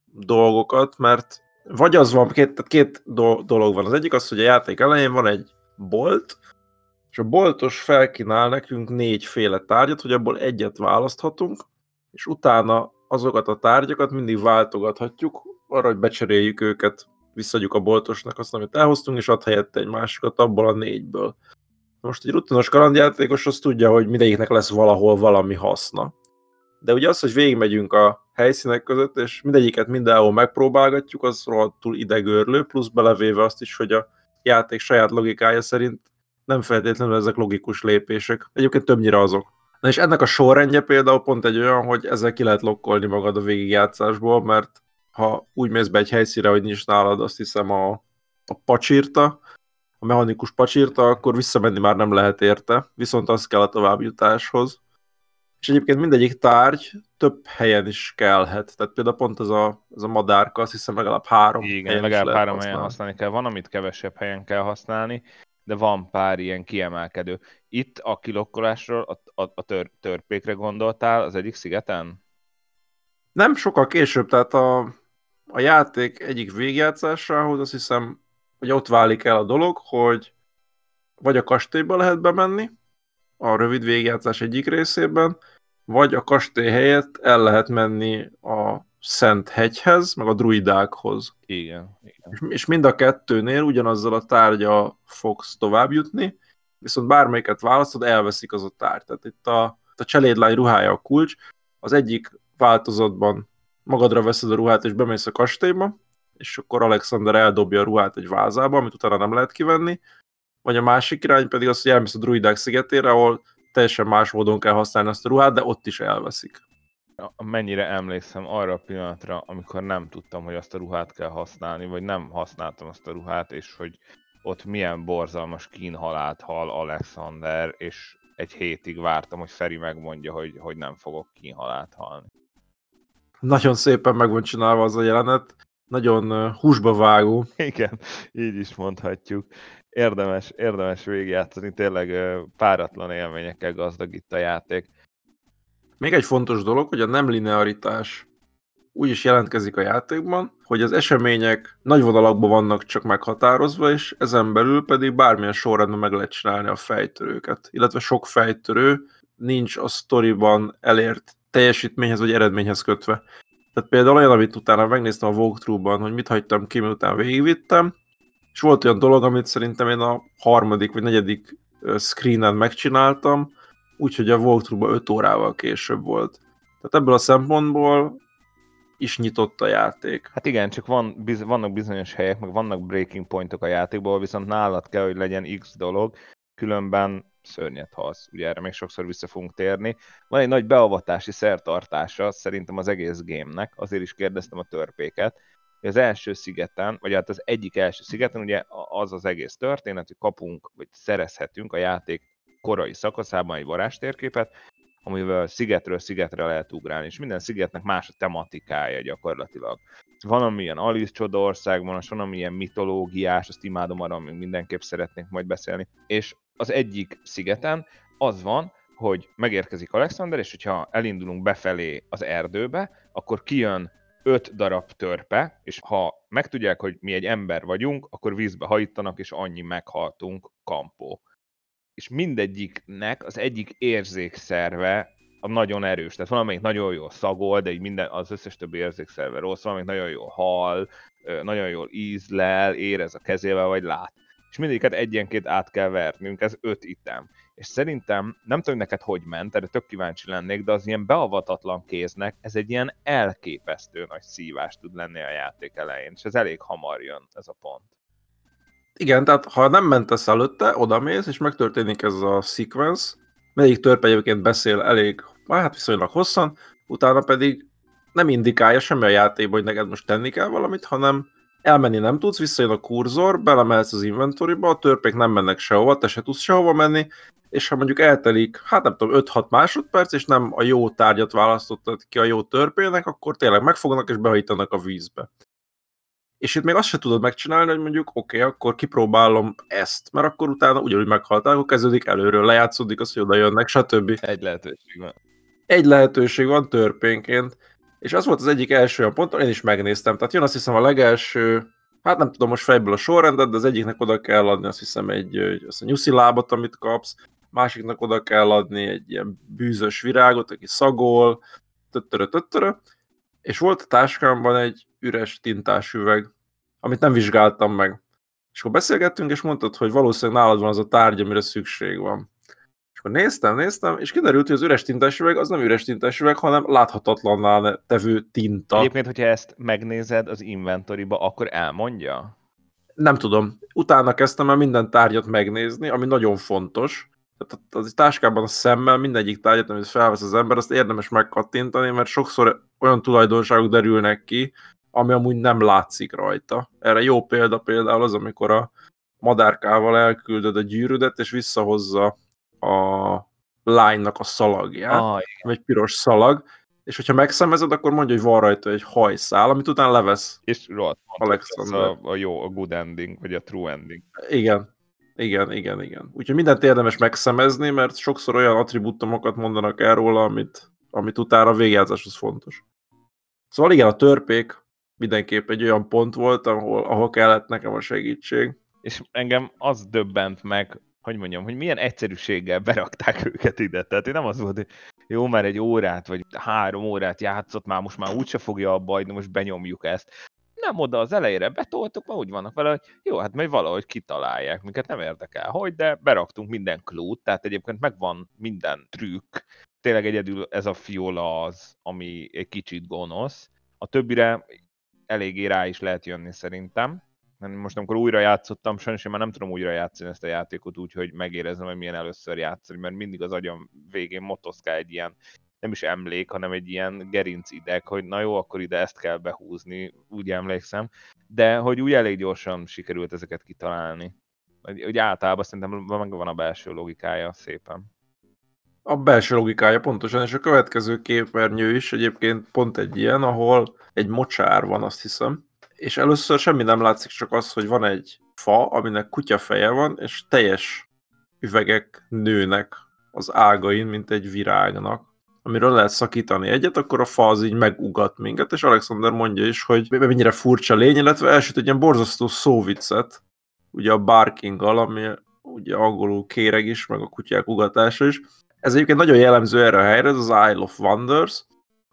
dolgokat, mert vagy az van, két, két do- dolog van. Az egyik az, hogy a játék elején van egy bolt, és a boltos felkínál nekünk négyféle tárgyat, hogy abból egyet választhatunk, és utána azokat a tárgyakat mindig váltogathatjuk, arra, hogy becseréljük őket, visszadjuk a boltosnak azt, amit elhoztunk, és ad helyette egy másikat abból a négyből. Most egy rutinos kalandjátékos az tudja, hogy mindegyiknek lesz valahol valami haszna. De ugye az, hogy végigmegyünk a helyszínek között, és mindegyiket mindenhol megpróbálgatjuk, az rohadtul idegörlő, plusz belevéve azt is, hogy a játék saját logikája szerint nem feltétlenül ezek logikus lépések. Egyébként többnyire azok. Na és ennek a sorrendje például pont egy olyan, hogy ezzel ki lehet lokkolni magad a végigjátszásból, mert ha úgy mész be egy helyszíre, hogy nincs nálad azt hiszem a, a pacsírta, a mechanikus pacsírta, akkor visszamenni már nem lehet érte, viszont az kell a továbbjutáshoz. És egyébként mindegyik tárgy több helyen is kellhet. Tehát például pont ez a, ez a madárka, azt hiszem legalább három Igen, helyen legalább három lehet helyen használni. használni kell. Van, amit kevesebb helyen kell használni, de van pár ilyen kiemelkedő. Itt a kilokkolásról a, a, a tör, törpékre gondoltál az egyik szigeten? Nem sokkal később, tehát a, a játék egyik végjátszásához azt hiszem, hogy ott válik el a dolog, hogy vagy a kastélyba lehet bemenni, a rövid végjátszás egyik részében, vagy a kastély helyett el lehet menni a Szent hegyhez, meg a druidákhoz. Igen. igen. És, mind a kettőnél ugyanazzal a tárgya fogsz tovább jutni, viszont bármelyiket választod, elveszik az a tárgy. Tehát itt a, a cselédlány ruhája a kulcs, az egyik változatban magadra veszed a ruhát, és bemész a kastélyba, és akkor Alexander eldobja a ruhát egy vázába, amit utána nem lehet kivenni, vagy a másik irány pedig az, hogy elmész a druidák szigetére, ahol teljesen más módon kell használni azt a ruhát, de ott is elveszik. Mennyire emlékszem arra a pillanatra, amikor nem tudtam, hogy azt a ruhát kell használni, vagy nem használtam azt a ruhát, és hogy ott milyen borzalmas kínhalált hal Alexander, és egy hétig vártam, hogy Feri megmondja, hogy, hogy nem fogok kínhalált halni. Nagyon szépen meg van csinálva az a jelenet, nagyon húsba vágó. Igen, így is mondhatjuk. Érdemes, érdemes végigjátszani, tényleg páratlan élményekkel gazdag itt a játék. Még egy fontos dolog, hogy a nem linearitás úgy is jelentkezik a játékban, hogy az események nagy vonalakban vannak csak meghatározva, és ezen belül pedig bármilyen sorrendben meg lehet csinálni a fejtörőket. Illetve sok fejtörő nincs a sztoriban elért teljesítményhez vagy eredményhez kötve. Tehát például olyan, amit utána megnéztem a walkthrough-ban, hogy mit hagytam ki, miután végigvittem, és volt olyan dolog, amit szerintem én a harmadik vagy negyedik screenen megcsináltam, úgyhogy a walkthrough 5 órával később volt. Tehát ebből a szempontból is nyitott a játék. Hát igen, csak van, biz, vannak bizonyos helyek, meg vannak breaking pointok a játékból, viszont nálad kell, hogy legyen X dolog, különben szörnyet halsz. Ugye erre még sokszor vissza fogunk térni. Van egy nagy beavatási szertartása szerintem az egész gamenek, azért is kérdeztem a törpéket, hogy az első szigeten, vagy hát az egyik első szigeten, ugye az az egész történet, hogy kapunk, vagy szerezhetünk a játék korai szakaszában egy varázstérképet, amivel szigetről szigetre lehet ugrálni, és minden szigetnek más a tematikája gyakorlatilag. Van, ami ilyen Alice Csodaországban, van, ami ilyen mitológiás, azt imádom, arra még mindenképp szeretnék majd beszélni. És az egyik szigeten az van, hogy megérkezik Alexander, és hogyha elindulunk befelé az erdőbe, akkor kijön öt darab törpe, és ha megtudják, hogy mi egy ember vagyunk, akkor vízbe hajítanak, és annyi meghaltunk, kampó és mindegyiknek az egyik érzékszerve a nagyon erős. Tehát valamelyik nagyon jól szagol, de így minden, az összes többi érzékszerve rossz, valamelyik nagyon jól hal, nagyon jól ízlel, érez a kezével, vagy lát. És mindegyiket egyenként át kell vernünk, ez öt item. És szerintem, nem tudom, neked hogy ment, erre tök kíváncsi lennék, de az ilyen beavatatlan kéznek ez egy ilyen elképesztő nagy szívás tud lenni a játék elején, és ez elég hamar jön, ez a pont. Igen, tehát ha nem mentesz előtte, odamész, és megtörténik ez a sequence, melyik törpe egyébként beszél elég, hát viszonylag hosszan, utána pedig nem indikálja semmi a játékban, hogy neked most tenni kell valamit, hanem elmenni nem tudsz, visszajön a kurzor, belemehetsz az inventoryba, a törpék nem mennek sehova, te se tudsz sehova menni, és ha mondjuk eltelik, hát nem tudom, 5-6 másodperc, és nem a jó tárgyat választottad ki a jó törpének, akkor tényleg megfognak és behajítanak a vízbe. És itt még azt se tudod megcsinálni, hogy mondjuk oké, okay, akkor kipróbálom ezt, mert akkor utána ugyanúgy meghaltál, akkor kezdődik előről, lejátszódik az, hogy oda jönnek, stb. Egy lehetőség van. Egy lehetőség van törpénként, és az volt az egyik első olyan pont, én is megnéztem. Tehát jön azt hiszem a legelső, hát nem tudom most fejből a sorrendet, de az egyiknek oda kell adni azt hiszem egy, azt a nyuszi lábat, amit kapsz, másiknak oda kell adni egy ilyen bűzös virágot, aki szagol, töttörö, töttörö, és volt a táskámban egy üres tintás üveg, amit nem vizsgáltam meg. És akkor beszélgettünk, és mondtad, hogy valószínűleg nálad van az a tárgy, amire szükség van. Akkor néztem, néztem, és kiderült, hogy az üres tintás üveg az nem üres tintás üveg, hanem láthatatlanná tevő tinta. Egyébként, hogyha ezt megnézed az inventoryba, akkor elmondja? Nem tudom. Utána kezdtem el minden tárgyat megnézni, ami nagyon fontos. Tehát az táskában a szemmel mindegyik tárgyat, amit felvesz az ember, azt érdemes megkattintani, mert sokszor olyan tulajdonságok derülnek ki, ami amúgy nem látszik rajta. Erre jó példa például az, amikor a madárkával elküldöd a gyűrűdet, és visszahozza a lánynak a szalagját, Ah, vagy piros szalag, és hogyha megszemezed, akkor mondja, hogy van rajta egy hajszál, amit utána levesz. és rohadt Alexander. ez a, a jó, a good ending, vagy a true ending. Igen, igen, igen, igen. Úgyhogy mindent érdemes megszemezni, mert sokszor olyan attribútumokat mondanak el róla, amit, amit utána a végjátszáshoz fontos. Szóval igen, a törpék mindenképp egy olyan pont volt, ahol, ahol kellett nekem a segítség. És engem az döbbent meg, hogy mondjam, hogy milyen egyszerűséggel berakták őket ide. Tehát én nem az volt, hogy jó, már egy órát, vagy három órát játszott, már most már úgyse fogja abba hagyni, most benyomjuk ezt. Nem oda az elejére betoltuk, mert úgy vannak vele, hogy jó, hát majd valahogy kitalálják, minket nem érdekel, hogy, de beraktunk minden klút, tehát egyébként megvan minden trükk. Tényleg egyedül ez a fiola az, ami egy kicsit gonosz. A többire eléggé rá is lehet jönni szerintem. Most amikor újra játszottam, sajnos én már nem tudom újra játszani ezt a játékot úgy, hogy megérezem, hogy milyen először játszani, mert mindig az agyam végén motoszkál egy ilyen, nem is emlék, hanem egy ilyen gerinc ideg, hogy na jó, akkor ide ezt kell behúzni, úgy emlékszem, de hogy úgy elég gyorsan sikerült ezeket kitalálni. Hogy általában szerintem megvan a belső logikája szépen. A belső logikája pontosan, és a következő képernyő is egyébként pont egy ilyen, ahol egy mocsár van, azt hiszem, és először semmi nem látszik, csak az, hogy van egy fa, aminek kutyafeje van, és teljes üvegek nőnek az ágain, mint egy virágnak. Amiről lehet szakítani egyet, akkor a fa az így megugat minket, és Alexander mondja is, hogy mennyire furcsa lény, illetve elsüt egy ilyen borzasztó szóviccet, ugye a barkinggal, ami ugye angolul kéreg is, meg a kutyák ugatása is. Ez egyébként nagyon jellemző erre a helyre, ez az Isle of Wonders,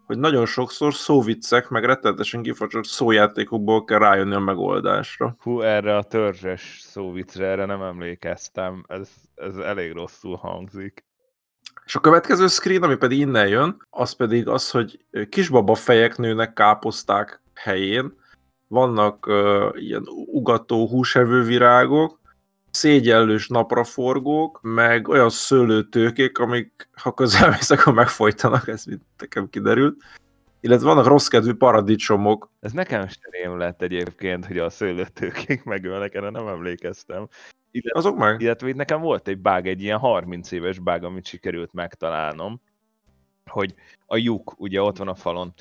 hogy nagyon sokszor szóviccek, meg rettenetesen kifacsott szójátékokból kell rájönni a megoldásra. Hú, erre a törzses szóvicre, erre nem emlékeztem, ez, ez elég rosszul hangzik. És a következő screen, ami pedig innen jön, az pedig az, hogy kisbaba fejek nőnek káposzták helyén, vannak uh, ilyen ugató húsevő virágok, szégyellős napraforgók, meg olyan szőlőtőkék, amik ha közelmész, akkor megfojtanak, ez mint nekem kiderült. Illetve vannak rosszkedvű paradicsomok. Ez nekem is rém lett egyébként, hogy a szőlőtőkék megölnek, erre nem emlékeztem. Illetve, Azok meg? illetve itt nekem volt egy bug, egy ilyen 30 éves bug, amit sikerült megtalálnom, hogy a lyuk ugye ott van a falon,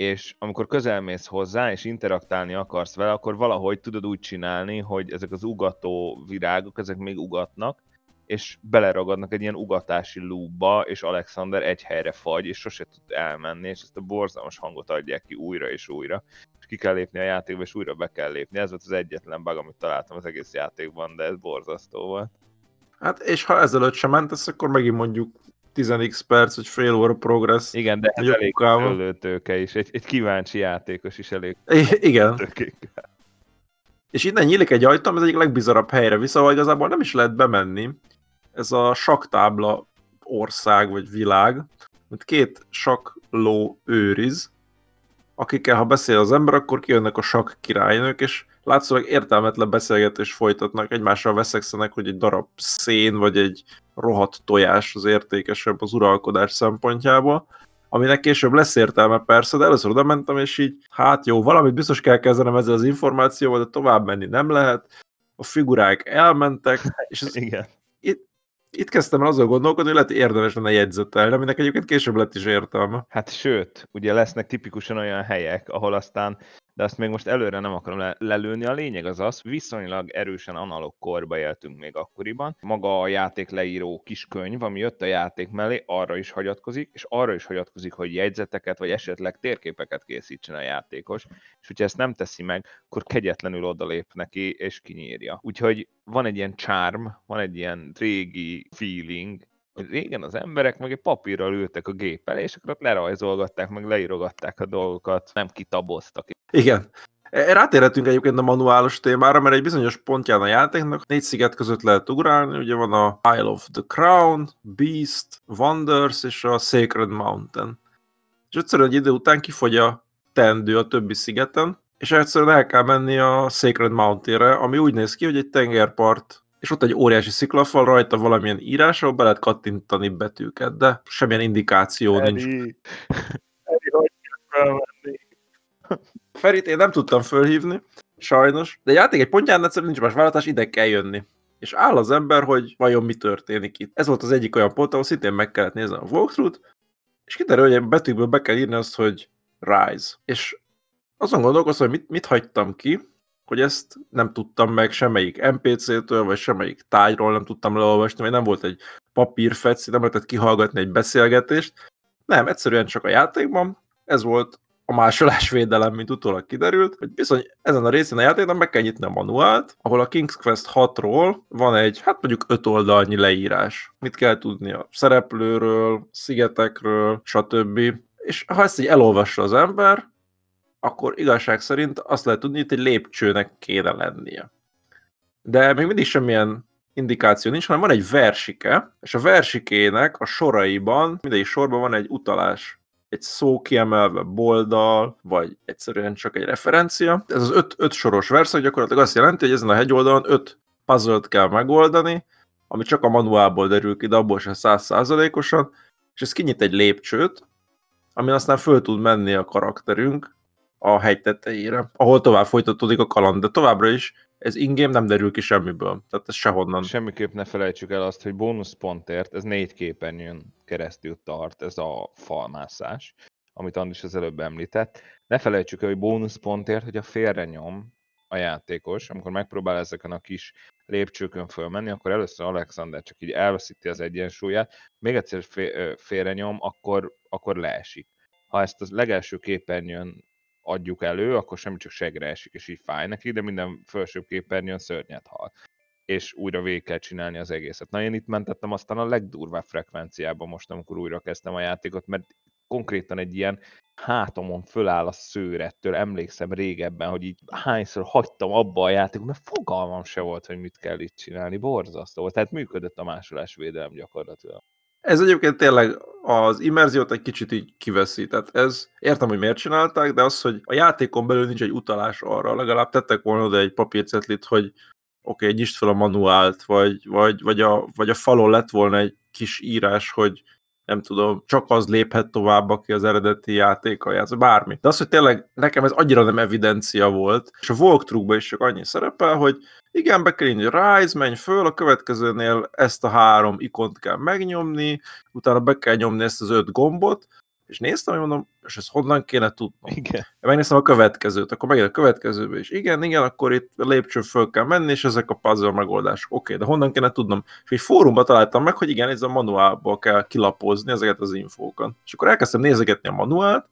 és amikor közelmész hozzá, és interaktálni akarsz vele, akkor valahogy tudod úgy csinálni, hogy ezek az ugató virágok, ezek még ugatnak, és beleragadnak egy ilyen ugatási loopba, és Alexander egy helyre fagy, és sose tud elmenni, és ezt a borzalmas hangot adják ki újra és újra. És ki kell lépni a játékba, és újra be kell lépni. Ez volt az egyetlen bug, amit találtam az egész játékban, de ez borzasztó volt. Hát és ha ezelőtt sem mentesz, akkor megint mondjuk 10x perc, vagy fél óra progress. Igen, de ez Egy elég szőlőtőke is. Egy, egy kíváncsi játékos is elég I- igen. tőkékkel. És innen nyílik egy ajtó, az egyik legbizarabb helyre vissza, ahol igazából nem is lehet bemenni. Ez a saktábla ország vagy világ, mint két sakló őriz, akikkel ha beszél az ember, akkor kijönnek a sak királynők, és látszólag értelmetlen beszélgetést folytatnak, egymással veszekszenek, hogy egy darab szén vagy egy rohadt tojás az értékesebb az uralkodás szempontjából, aminek később lesz értelme persze, de először oda mentem, és így, hát jó, valamit biztos kell kezdenem ezzel az információval, de tovább menni nem lehet, a figurák elmentek, és ez, Igen. itt kezdtem el azzal gondolkodni, hogy lehet érdemes lenne jegyzetelni, aminek egyébként később lett is értelme. Hát sőt, ugye lesznek tipikusan olyan helyek, ahol aztán, de azt még most előre nem akarom le- lelőni, a lényeg az az, viszonylag erősen analóg korba éltünk még akkoriban. Maga a játék leíró kis könyv, ami jött a játék mellé, arra is hagyatkozik, és arra is hagyatkozik, hogy jegyzeteket, vagy esetleg térképeket készítsen a játékos, és hogyha ezt nem teszi meg, akkor kegyetlenül odalép neki, és kinyírja. Úgyhogy van egy ilyen charm, van egy ilyen régi feeling, régen az emberek meg egy papírral ültek a gép elé, és akkor ott lerajzolgatták, meg leírogatták a dolgokat, nem kitaboztak. Igen. E, rátérhetünk egyébként a manuálos témára, mert egy bizonyos pontján a játéknak négy sziget között lehet ugrálni, ugye van a Isle of the Crown, Beast, Wonders és a Sacred Mountain. És egyszerűen egy idő után kifogy a tendő a többi szigeten, és egyszerűen el kell menni a Sacred Mountainre, ami úgy néz ki, hogy egy tengerpart, és ott egy óriási sziklafal, rajta valamilyen írás, ahol be lehet kattintani betűket, de semmilyen indikáció Eri. nincs. Eri? Ferit én nem tudtam fölhívni, sajnos, de játék egy pontján egyszerűen nincs más választás, ide kell jönni. És áll az ember, hogy vajon mi történik itt. Ez volt az egyik olyan pont, ahol szintén meg kellett nézni a walkthrough és kiderül, hogy betűkből be kell írni azt, hogy Rise. És azon gondolkoztam, hogy mit, mit hagytam ki, hogy ezt nem tudtam meg semmelyik NPC-től, vagy semmelyik tájról nem tudtam leolvasni, vagy nem volt egy papírfeci, nem lehetett kihallgatni egy beszélgetést. Nem, egyszerűen csak a játékban. Ez volt a másolás védelem, mint utólag kiderült, hogy bizony ezen a részén a játékban meg kell nyitni a manuált, ahol a King's Quest 6-ról van egy, hát mondjuk 5 oldalnyi leírás. Mit kell tudni a szereplőről, szigetekről, stb. És ha ezt így elolvassa az ember, akkor igazság szerint azt lehet tudni, hogy egy lépcsőnek kéne lennie. De még mindig semmilyen indikáció nincs, hanem van egy versike, és a versikének a soraiban, mindegyik sorban van egy utalás egy szó kiemelve boldal, vagy egyszerűen csak egy referencia. Ez az öt, öt soros verszak gyakorlatilag azt jelenti, hogy ezen a hegyoldalon öt puzzle kell megoldani, ami csak a manuálból derül ki, de abból sem százszázalékosan, és ez kinyit egy lépcsőt, ami aztán föl tud menni a karakterünk a hegy tetejére, ahol tovább folytatódik a kaland, de továbbra is ez ingame nem derül ki semmiből, tehát ez sehonnan. Semmiképp ne felejtsük el azt, hogy bónuszpontért ez négy képernyőn keresztül tart ez a falmászás, amit Andis az előbb említett. Ne felejtsük el, hogy bónuszpontért, hogy a félre nyom a játékos, amikor megpróbál ezeken a kis lépcsőkön fölmenni, akkor először Alexander csak így elveszíti az egyensúlyát, még egyszer félre nyom, akkor, akkor leesik. Ha ezt a legelső képernyőn adjuk elő, akkor semmi csak segre esik, és így fáj neki, de minden felsőbb képernyőn szörnyet hal. És újra végig kell csinálni az egészet. Na én itt mentettem aztán a legdurvább frekvenciában most, amikor újra kezdtem a játékot, mert konkrétan egy ilyen hátamon föláll a szőrettől, emlékszem régebben, hogy így hányszor hagytam abba a játékot, mert fogalmam se volt, hogy mit kell itt csinálni, borzasztó volt. Tehát működött a másolásvédelem gyakorlatilag. Ez egyébként tényleg az immerziót egy kicsit így kiveszi. Tehát ez, értem, hogy miért csinálták, de az, hogy a játékon belül nincs egy utalás arra, legalább tettek volna oda egy papírcetlit, hogy oké, okay, nyisd fel a manuált, vagy, vagy, vagy, a, vagy a falon lett volna egy kis írás, hogy nem tudom, csak az léphet tovább, aki az eredeti játéka játszik, bármi. De az, hogy tényleg nekem ez annyira nem evidencia volt, és a walkthrough is csak annyi szerepel, hogy igen, be kell írni, rise, menj föl, a következőnél ezt a három ikont kell megnyomni, utána be kell nyomni ezt az öt gombot, és néztem, hogy mondom, és ezt honnan kéne tudnom. Igen. Megnéztem a következőt, akkor megint a következőbe is. Igen, igen, akkor itt a lépcső föl kell menni, és ezek a puzzle megoldások. Oké, okay, de honnan kéne tudnom? És egy fórumban találtam meg, hogy igen, ez a manuálból kell kilapozni ezeket az infókat. És akkor elkezdtem nézegetni a manuált,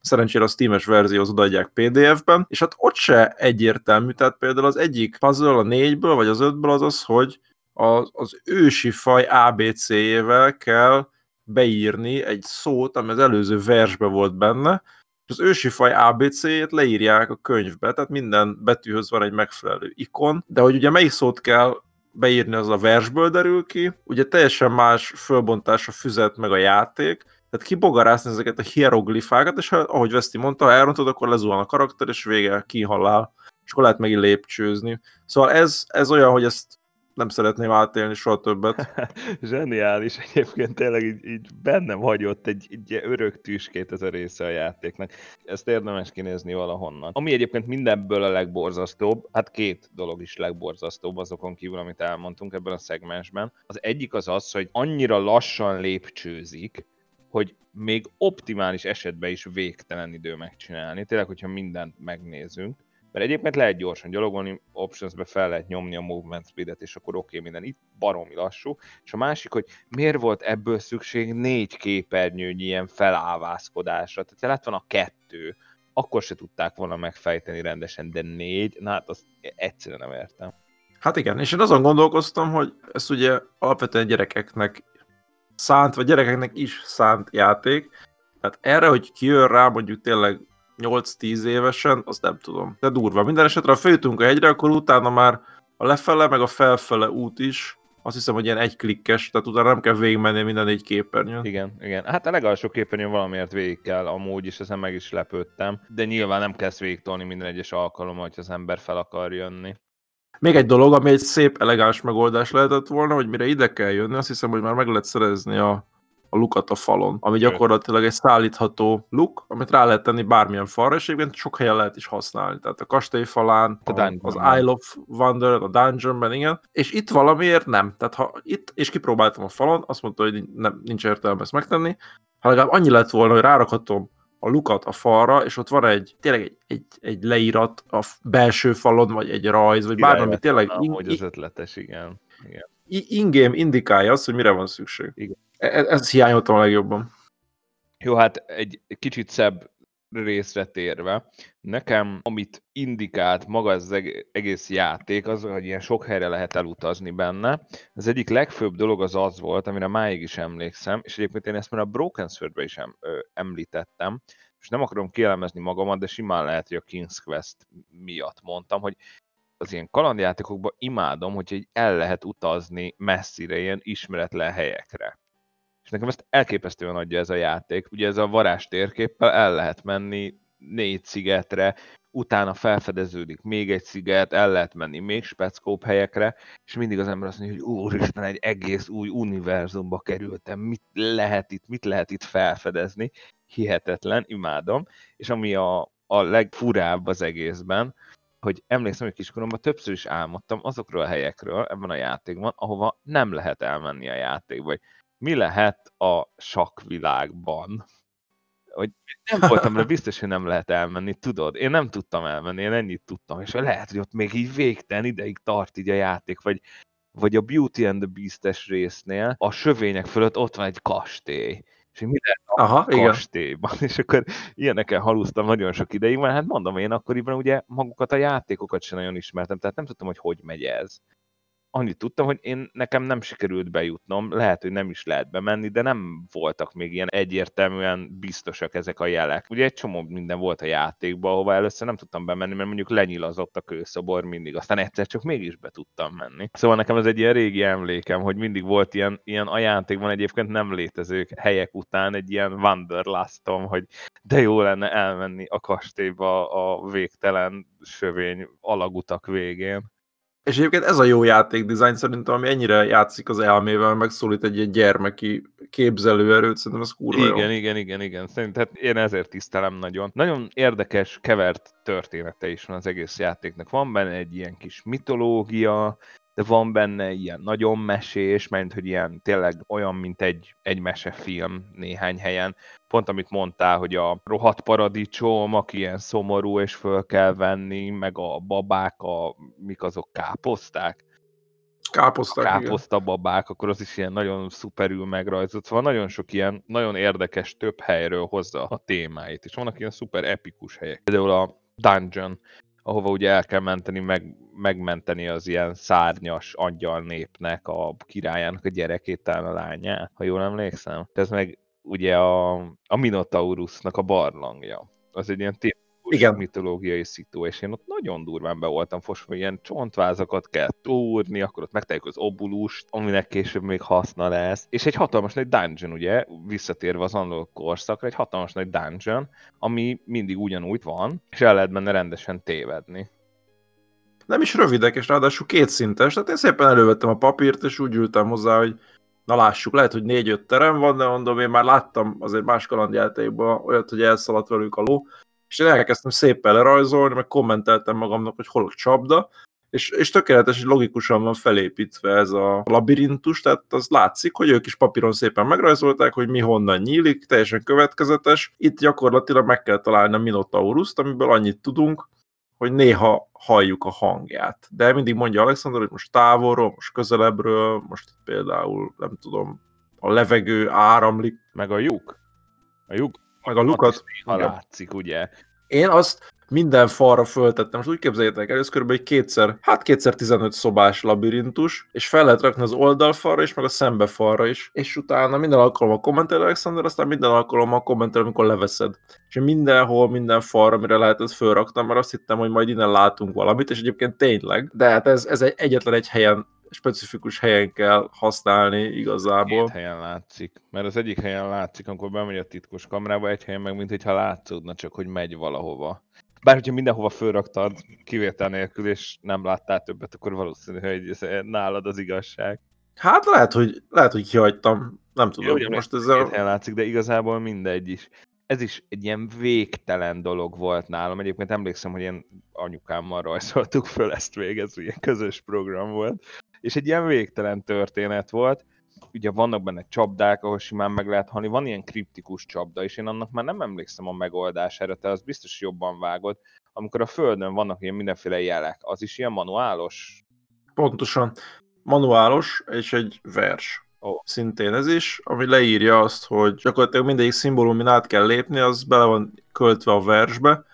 szerencsére a Steam-es verzióhoz odaadják PDF-ben, és hát ott se egyértelmű, tehát például az egyik puzzle a négyből, vagy az ötből az az, hogy az, az ősi faj ABC-jével kell beírni egy szót, ami az előző versbe volt benne, és az ősi faj ABC-jét leírják a könyvbe, tehát minden betűhöz van egy megfelelő ikon, de hogy ugye melyik szót kell beírni, az a versből derül ki, ugye teljesen más fölbontás a füzet meg a játék, tehát kibogarászni ezeket a hieroglifákat, és ahogy Veszti mondta, ha elrontod, akkor lezuhan a karakter, és vége, kihalál, és akkor lehet megint lépcsőzni. Szóval ez, ez olyan, hogy ezt nem szeretném átélni soha többet. Zseniális, egyébként tényleg így, így bennem hagyott egy, egy örök tüskét ez a része a játéknak. Ezt érdemes kinézni valahonnan. Ami egyébként mindenből a legborzasztóbb, hát két dolog is legborzasztóbb azokon kívül, amit elmondtunk ebben a szegmensben. Az egyik az az, hogy annyira lassan lépcsőzik, hogy még optimális esetben is végtelen idő megcsinálni. Tényleg, hogyha mindent megnézünk. Mert egyébként lehet gyorsan gyalogolni, optionsbe fel lehet nyomni a movement speedet, és akkor oké, okay, minden itt baromi lassú. És a másik, hogy miért volt ebből szükség négy képernyőnyi ilyen felávászkodásra. Tehát lett van a kettő, akkor se tudták volna megfejteni rendesen, de négy, na hát azt egyszerűen nem értem. Hát igen, és én azon gondolkoztam, hogy ezt ugye alapvetően gyerekeknek szánt, vagy gyerekeknek is szánt játék. Tehát erre, hogy kijön rá mondjuk tényleg 8-10 évesen, azt nem tudom. De durva. Minden esetre, ha följutunk a hegyre, akkor utána már a lefele, meg a felfele út is, azt hiszem, hogy ilyen egy klikkes, tehát utána nem kell végigmenni minden négy képernyőn. Igen, igen. Hát a legalsó képernyőn valamiért végig kell, amúgy is ezen meg is lepődtem. De nyilván nem kezd végigtolni minden egyes alkalommal, hogy az ember fel akar jönni. Még egy dolog, ami egy szép, elegáns megoldás lehetett volna, hogy mire ide kell jönni, azt hiszem, hogy már meg lehet szerezni a, a lukat a falon, ami gyakorlatilag egy szállítható luk, amit rá lehet tenni bármilyen falra, és egyébként sok helyen lehet is használni. Tehát a kastély falán, A a, az Isle of Wonder, a dungeonben, igen. És itt valamiért nem. Tehát ha itt, és kipróbáltam a falon, azt mondta, hogy nem, nincs értelme ezt megtenni, ha legalább annyi lett volna, hogy rárakhatom a lukat a falra, és ott van egy, tényleg egy, egy, egy leírat a belső falon, vagy egy rajz, vagy bármi, tényleg in, Hogy az ötletes, igen. igen. In-game indikálja azt, hogy mire van szükség. Igen. E- e- Ez hiányoltam a legjobban. Jó, hát egy kicsit szebb részre térve, nekem, amit indikált maga az eg- egész játék, az, hogy ilyen sok helyre lehet elutazni benne. Az egyik legfőbb dolog az az volt, amire máig is emlékszem, és egyébként én ezt már a Broken Sword-ben is em, ö, említettem, és nem akarom kielemezni magamat, de simán lehet, hogy a King's Quest miatt mondtam, hogy az ilyen kalandjátékokban imádom, hogy így el lehet utazni messzire, ilyen ismeretlen helyekre. És nekem ezt elképesztően adja ez a játék. Ugye ez a varázs térképpel el lehet menni négy szigetre, utána felfedeződik még egy sziget, el lehet menni még speckóbb helyekre, és mindig az ember azt mondja, hogy úristen, egy egész új univerzumba kerültem, mit lehet itt, mit lehet itt felfedezni. Hihetetlen, imádom. És ami a, a legfurább az egészben, hogy emlékszem, hogy kiskoromban többször is álmodtam azokról a helyekről ebben a játékban, ahova nem lehet elmenni a játékba. Vagy mi lehet a sakkvilágban? Hogy nem voltam rá biztos, hogy nem lehet elmenni, tudod? Én nem tudtam elmenni, én ennyit tudtam, és lehet, hogy ott még így végtelen ideig tart így a játék, vagy, vagy a Beauty and the Beast-es résznél a sövények fölött ott van egy kastély. És mi lehet a Aha, igen. kastélyban, és akkor ilyeneken haluztam nagyon sok ideig, mert hát mondom, én akkoriban ugye magukat a játékokat sem nagyon ismertem, tehát nem tudtam, hogy hogy megy ez. Annyit tudtam, hogy én nekem nem sikerült bejutnom, lehet, hogy nem is lehet bemenni, de nem voltak még ilyen egyértelműen biztosak ezek a jelek. Ugye egy csomó minden volt a játékban, ahova először nem tudtam bemenni, mert mondjuk lenyilazott a kőszobor mindig, aztán egyszer csak mégis be tudtam menni. Szóval nekem ez egy ilyen régi emlékem, hogy mindig volt ilyen, ilyen a játékban egyébként nem létező helyek után egy ilyen wanderlastom, hogy de jó lenne elmenni a kastélyba a végtelen sövény alagutak végén. És egyébként ez a jó játékdizájn szerintem, ami ennyire játszik az elmével, megszólít egy ilyen gyermeki képzelőerőt, szerintem ez kurva Igen, jó. igen, igen, igen. Szerintem hát én ezért tisztelem nagyon. Nagyon érdekes, kevert története is van az egész játéknak. Van benne egy ilyen kis mitológia, de van benne ilyen nagyon mesés, mert hogy ilyen tényleg olyan, mint egy, egy mesefilm néhány helyen. Pont amit mondtál, hogy a rohadt paradicsom, aki ilyen szomorú és föl kell venni, meg a babák, a, mik azok káposzták? a Káposzták, igen. káposztababák, akkor az is ilyen nagyon szuperül megrajzolt. Szóval nagyon sok ilyen nagyon érdekes több helyről hozza a témáit, és vannak ilyen szuper epikus helyek. Például a dungeon, ahova ugye el kell menteni, meg, megmenteni az ilyen szárnyas angyal népnek, a királyának a gyerekét, talán a lányát, ha jól emlékszem. Ez meg ugye a, a Minotaurusnak a barlangja. Az egy ilyen tipikus Igen. mitológiai szitu, és én ott nagyon durván be voltam fosva, hogy ilyen csontvázakat kell túrni, akkor ott megtaláljuk az obulust, aminek később még haszna lesz. És egy hatalmas nagy dungeon, ugye, visszatérve az annól korszakra, egy hatalmas nagy dungeon, ami mindig ugyanúgy van, és el lehet benne rendesen tévedni. Nem is rövidek, és ráadásul kétszintes, tehát én szépen elővettem a papírt, és úgy ültem hozzá, hogy na lássuk, lehet, hogy négy-öt terem van, de mondom, én már láttam azért más kalandjátékban olyat, hogy elszaladt velük a ló, és én elkezdtem szépen lerajzolni, meg kommenteltem magamnak, hogy hol a csapda, és, és tökéletes, és logikusan van felépítve ez a labirintus, tehát az látszik, hogy ők is papíron szépen megrajzolták, hogy mi honnan nyílik, teljesen következetes. Itt gyakorlatilag meg kell találni a Minotauruszt, amiből annyit tudunk, hogy néha halljuk a hangját. De mindig mondja Alexander, hogy most távolról, most közelebbről, most például, nem tudom, a levegő áramlik, Meg a lyuk. A lyuk meg a lukat. ha Igen. látszik, ugye? Én azt minden falra föltettem. Most úgy képzeljétek el, ez kb. egy kétszer, hát kétszer 15 szobás labirintus, és fel lehet rakni az oldalfalra is, meg a szembefalra is, és utána minden alkalommal kommentel Alexander, aztán minden alkalommal kommentel, amikor leveszed. És mindenhol, minden falra, amire lehetett fölraktam, mert azt hittem, hogy majd innen látunk valamit, és egyébként tényleg, de hát ez, ez egy, egyetlen egy helyen specifikus helyen kell használni igazából. Két helyen látszik, mert az egyik helyen látszik, amikor bemegy a titkos kamerába, egy helyen meg, mint hogyha látszódna, csak hogy megy valahova. Bár hogyha mindenhova fölraktad, kivétel nélkül, és nem láttál többet, akkor valószínű, hogy ez nálad az igazság. Hát lehet, hogy, lehet, hogy kihagytam. Nem tudom, Jó, most ez a... látszik, de igazából mindegy is. Ez is egy ilyen végtelen dolog volt nálam. Egyébként emlékszem, hogy én anyukámmal rajzoltuk föl ezt végez, ez ilyen közös program volt. És egy ilyen végtelen történet volt. Ugye vannak benne csapdák, ahol simán meg lehet halni. Van ilyen kriptikus csapda, és én annak már nem emlékszem a megoldására, te az biztos jobban vágod. Amikor a földön vannak ilyen mindenféle jelek, az is ilyen manuálos? Pontosan. Manuálos, és egy vers. Oh. Szintén ez is, ami leírja azt, hogy gyakorlatilag mindegyik szimbólum, át kell lépni, az bele van költve a versbe,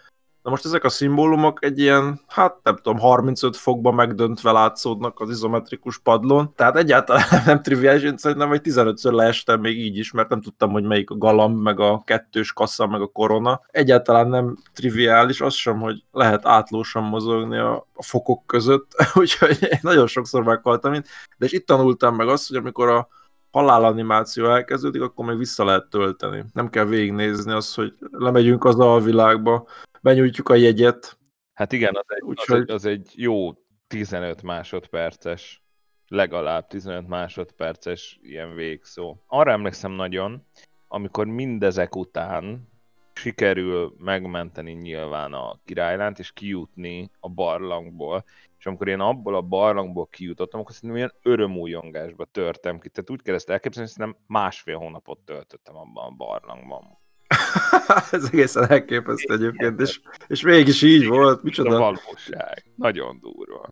Na most ezek a szimbólumok egy ilyen, hát nem tudom, 35 fokban megdöntve látszódnak az izometrikus padlón, tehát egyáltalán nem triviális, én szerintem hogy 15-ször leestem még így is, mert nem tudtam, hogy melyik a galamb, meg a kettős kassa, meg a korona. Egyáltalán nem triviális, az sem, hogy lehet átlósan mozogni a, a fokok között, úgyhogy én nagyon sokszor meghaltam de és itt tanultam meg azt, hogy amikor a halálanimáció elkezdődik, akkor még vissza lehet tölteni. Nem kell végignézni azt, hogy lemegyünk az alvilágba, benyújtjuk a jegyet. Hát igen, az egy, Úgyhogy... az, egy, az egy jó 15 másodperces, legalább 15 másodperces ilyen végszó. Arra emlékszem nagyon, amikor mindezek után sikerül megmenteni nyilván a királylánt, és kijutni a barlangból, és amikor én abból a barlangból kijutottam, akkor szerintem ilyen örömújongásba törtem ki. Tehát úgy kell ezt elképzelni, hogy szerintem másfél hónapot töltöttem abban a barlangban. Ez egészen elképesztő egyébként, és, és mégis így igen, volt. Micsoda? A valóság. Nagyon durva.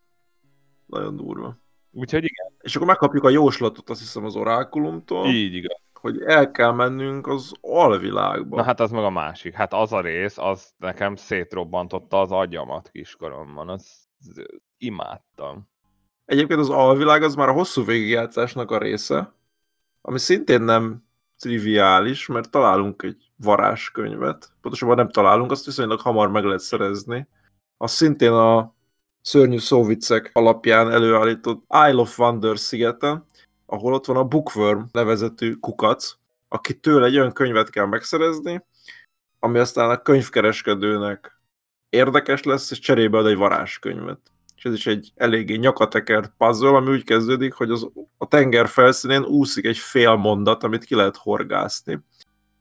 Nagyon durva. Úgyhogy igen. És akkor megkapjuk a jóslatot, azt hiszem, az orákulumtól. Így igaz. Hogy el kell mennünk az alvilágba. Na hát az meg a másik. Hát az a rész, az nekem szétrobbantotta az agyamat kiskoromban. Az, az imádtam. Egyébként az alvilág az már a hosszú végigjátszásnak a része, ami szintén nem triviális, mert találunk egy varázskönyvet. Pontosabban nem találunk, azt viszonylag hamar meg lehet szerezni. Az szintén a szörnyű szóvicek alapján előállított Isle of Wonder szigeten, ahol ott van a Bookworm nevezetű kukac, aki tőle egy olyan könyvet kell megszerezni, ami aztán a könyvkereskedőnek érdekes lesz, és cserébe ad egy varázskönyvet és ez is egy eléggé nyakatekert puzzle, ami úgy kezdődik, hogy az, a tenger felszínén úszik egy fél mondat, amit ki lehet horgászni.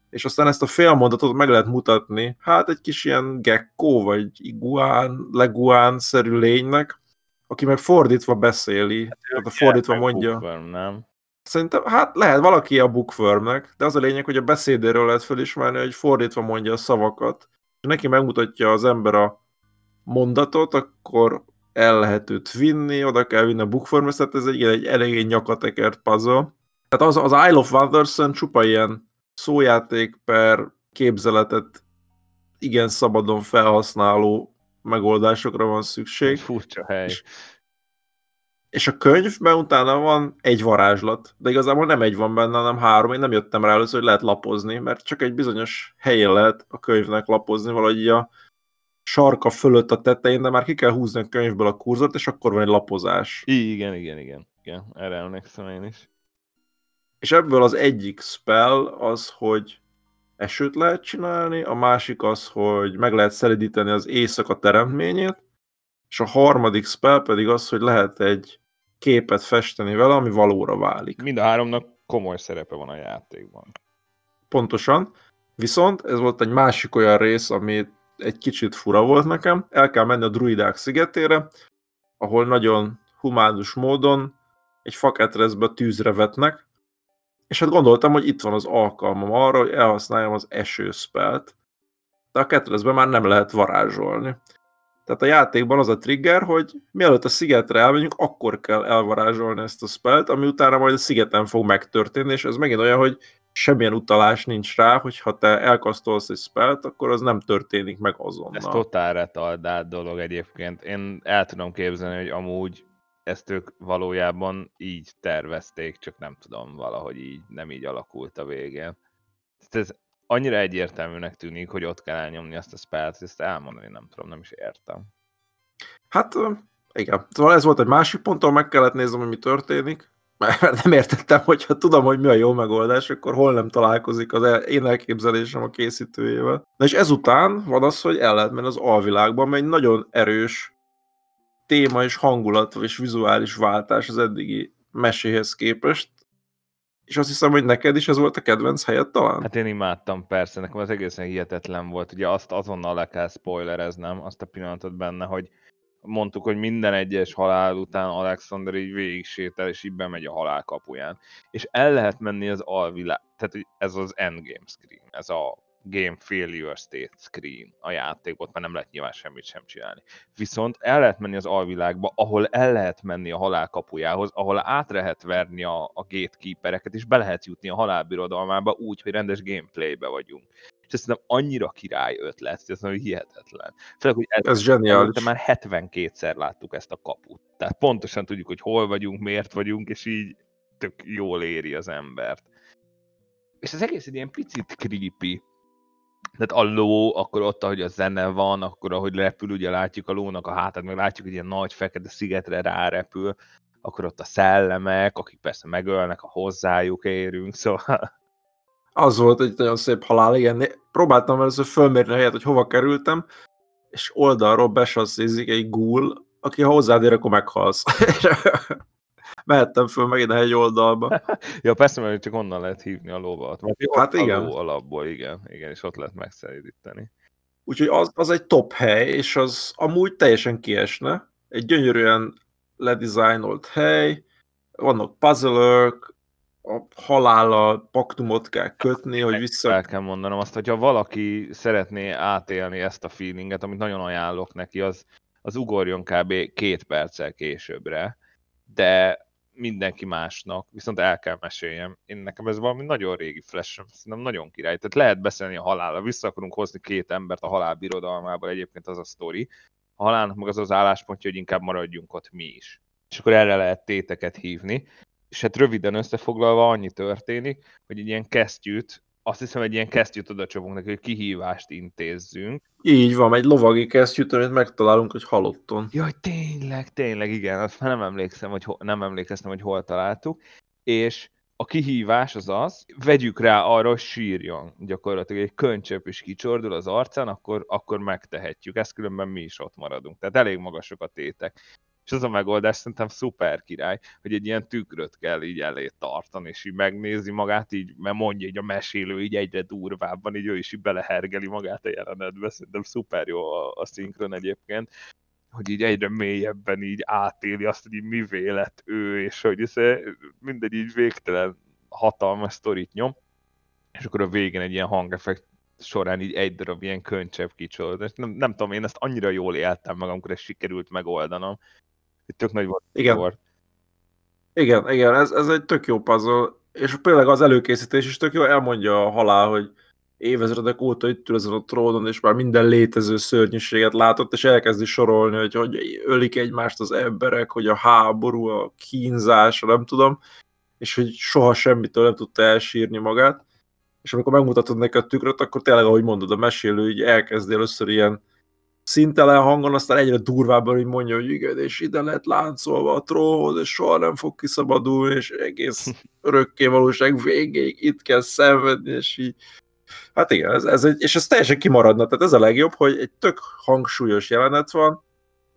És aztán ezt a fél mondatot meg lehet mutatni, hát egy kis ilyen gecko, vagy iguán, leguán-szerű lénynek, aki meg fordítva beszéli, hát, tehát a fordítva mondja. Bookworm, nem? Szerintem, hát lehet valaki a bookwormnek, de az a lényeg, hogy a beszédéről lehet felismerni, hogy fordítva mondja a szavakat. És neki megmutatja az ember a mondatot, akkor el lehet őt vinni, oda kell vinni a bookformhoz, tehát ez egy, egy elég nyakatekert puzzle. Tehát az, az Isle of wonders csupa ilyen szójáték per képzeletet igen szabadon felhasználó megoldásokra van szükség. Furcsa hely. És, és a könyvben utána van egy varázslat, de igazából nem egy van benne, hanem három. Én nem jöttem rá először, hogy lehet lapozni, mert csak egy bizonyos helyén lehet a könyvnek lapozni, valahogy a sarka fölött a tetején, de már ki kell húzni a könyvből a kurzort, és akkor van egy lapozás. Igen, igen, igen. igen. Erre emlékszem én is. És ebből az egyik spell az, hogy esőt lehet csinálni, a másik az, hogy meg lehet szelidíteni az éjszaka teremtményét, és a harmadik spell pedig az, hogy lehet egy képet festeni vele, ami valóra válik. Mind a háromnak komoly szerepe van a játékban. Pontosan. Viszont ez volt egy másik olyan rész, amit egy kicsit fura volt nekem. El kell menni a druidák szigetére, ahol nagyon humánus módon egy faketrezbe tűzre vetnek, és hát gondoltam, hogy itt van az alkalmam arra, hogy elhasználjam az esőszpelt, de a ketrezben már nem lehet varázsolni. Tehát a játékban az a trigger, hogy mielőtt a szigetre elmegyünk, akkor kell elvarázsolni ezt a spelt, ami utána majd a szigeten fog megtörténni, és ez megint olyan, hogy semmilyen utalás nincs rá, hogy ha te elkasztolsz egy spelt, akkor az nem történik meg azonnal. Ez totál retardált dolog egyébként. Én el tudom képzelni, hogy amúgy ezt ők valójában így tervezték, csak nem tudom, valahogy így nem így alakult a végén. Ez annyira egyértelműnek tűnik, hogy ott kell elnyomni azt a spelt, ezt elmondani nem tudom, nem is értem. Hát igen. Szóval ez volt egy másik ponton, meg kellett néznem, hogy mi történik, mert nem értettem, hogyha tudom, hogy mi a jó megoldás, akkor hol nem találkozik az én elképzelésem a készítőjével. Na és ezután van az, hogy el lehet menni az alvilágban, mert egy nagyon erős téma és hangulat és vizuális váltás az eddigi meséhez képest, és azt hiszem, hogy neked is ez volt a kedvenc helyed talán? Hát én imádtam, persze, nekem az egészen hihetetlen volt. Ugye azt azonnal le kell spoilereznem, azt a pillanatot benne, hogy mondtuk, hogy minden egyes halál után Alexander így végig sétál, és így bemegy a halál kapuján. És el lehet menni az alvilág, tehát ez az endgame screen, ez a game failure state screen a játékot, mert nem lehet nyilván semmit sem csinálni. Viszont el lehet menni az alvilágba, ahol el lehet menni a halál kapujához, ahol át lehet verni a, a gatekeepereket, és be lehet jutni a halálbirodalmába úgy, hogy rendes gameplaybe vagyunk és ez szerintem annyira király ötlet, hogy ez nagyon hihetetlen. Főleg, hogy ez, ez zseniális. Már 72-szer láttuk ezt a kaput. Tehát pontosan tudjuk, hogy hol vagyunk, miért vagyunk, és így tök jól éri az embert. És az egész egy ilyen picit creepy. Tehát a ló, akkor ott, ahogy a zene van, akkor ahogy repül, ugye látjuk a lónak a hátát, meg látjuk, hogy ilyen nagy fekete szigetre rárepül, akkor ott a szellemek, akik persze megölnek, a hozzájuk érünk, szóval az volt egy nagyon szép halál, igen. Próbáltam először fölmérni a helyet, hogy hova kerültem, és oldalról besasszízik egy gúl, aki ha hozzád ér, akkor meghalsz. Mehettem föl megint egy oldalba. ja, persze, mert csak onnan lehet hívni a lóvat. Mert hát igen. A ló alapból, igen, igen, és ott lehet megszeríteni. Úgyhogy az, az egy top hely, és az amúgy teljesen kiesne. Egy gyönyörűen ledizájnolt hely, vannak puzzle a halállal paktumot kell kötni, hogy vissza... El kell mondanom azt, hogyha valaki szeretné átélni ezt a feelinget, amit nagyon ajánlok neki, az, az ugorjon kb. két perccel későbbre, de mindenki másnak, viszont el kell meséljem. Én nekem ez valami nagyon régi flash szerintem nagyon király. Tehát lehet beszélni a halálra, vissza akarunk hozni két embert a halál birodalmából, egyébként az a sztori. A halálnak meg az az álláspontja, hogy inkább maradjunk ott mi is. És akkor erre lehet téteket hívni és hát röviden összefoglalva annyi történik, hogy egy ilyen kesztyűt, azt hiszem egy ilyen kesztyűt oda csapunk neki, hogy kihívást intézzünk. Így van, egy lovagi kesztyűt, amit megtalálunk, hogy halotton. Jaj, tényleg, tényleg, igen, azt már nem emlékszem, hogy ho- nem emlékeztem, hogy hol találtuk, és a kihívás az az, vegyük rá arra, hogy sírjon. Gyakorlatilag egy könycsöp is kicsordul az arcán, akkor, akkor megtehetjük. Ezt különben mi is ott maradunk. Tehát elég magasok a tétek. És az a megoldás szerintem szuper király, hogy egy ilyen tükröt kell így elé tartani, és így megnézi magát, így, mert mondja így a mesélő így egyre durvábban, így ő is így belehergeli magát a jelenetbe, szerintem szuper jó a, a szinkron egyébként hogy így egyre mélyebben így átéli azt, hogy így mi vélet ő, és hogy ez mindegy így végtelen hatalmas sztorit nyom, és akkor a végén egy ilyen hangeffekt során így egy darab ilyen könycsepp kicsolódott. Nem, nem tudom, én ezt annyira jól éltem meg, amikor ezt sikerült megoldanom, itt tök nagy volt. Igen. Volt. Igen, igen, ez, ez egy tök jó puzzle, és tényleg az előkészítés is tök jó, elmondja a halál, hogy évezredek óta itt ül ezen a trónon, és már minden létező szörnyűséget látott, és elkezdi sorolni, hogy, hogy ölik egymást az emberek, hogy a háború, a kínzás, nem tudom, és hogy soha semmitől nem tudta elsírni magát. És amikor megmutatod neki a tükröt, akkor tényleg, ahogy mondod, a mesélő így elkezdi először ilyen szintelen hangon, aztán egyre durvábban hogy mondja, hogy igen, és ide lett láncolva a trónhoz, és soha nem fog kiszabadulni, és egész örökké valóság végéig itt kell szenvedni, és így. Hát igen, ez, ez egy, és ez teljesen kimaradna, tehát ez a legjobb, hogy egy tök hangsúlyos jelenet van,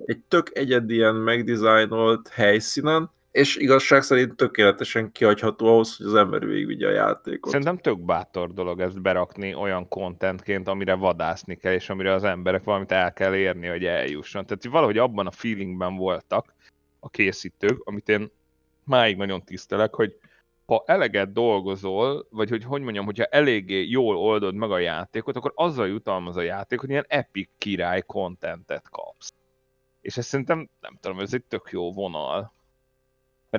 egy tök egyedien megdizájnolt helyszínen, és igazság szerint tökéletesen kihagyható ahhoz, hogy az ember végigvigye a játékot. Szerintem tök bátor dolog ezt berakni olyan kontentként, amire vadászni kell, és amire az emberek valamit el kell érni, hogy eljusson. Tehát valahogy abban a feelingben voltak a készítők, amit én máig nagyon tisztelek, hogy ha eleget dolgozol, vagy hogy hogy mondjam, hogyha eléggé jól oldod meg a játékot, akkor azzal jutalmaz a játék, hogy ilyen epic király kontentet kapsz. És ez szerintem, nem tudom, ez egy tök jó vonal.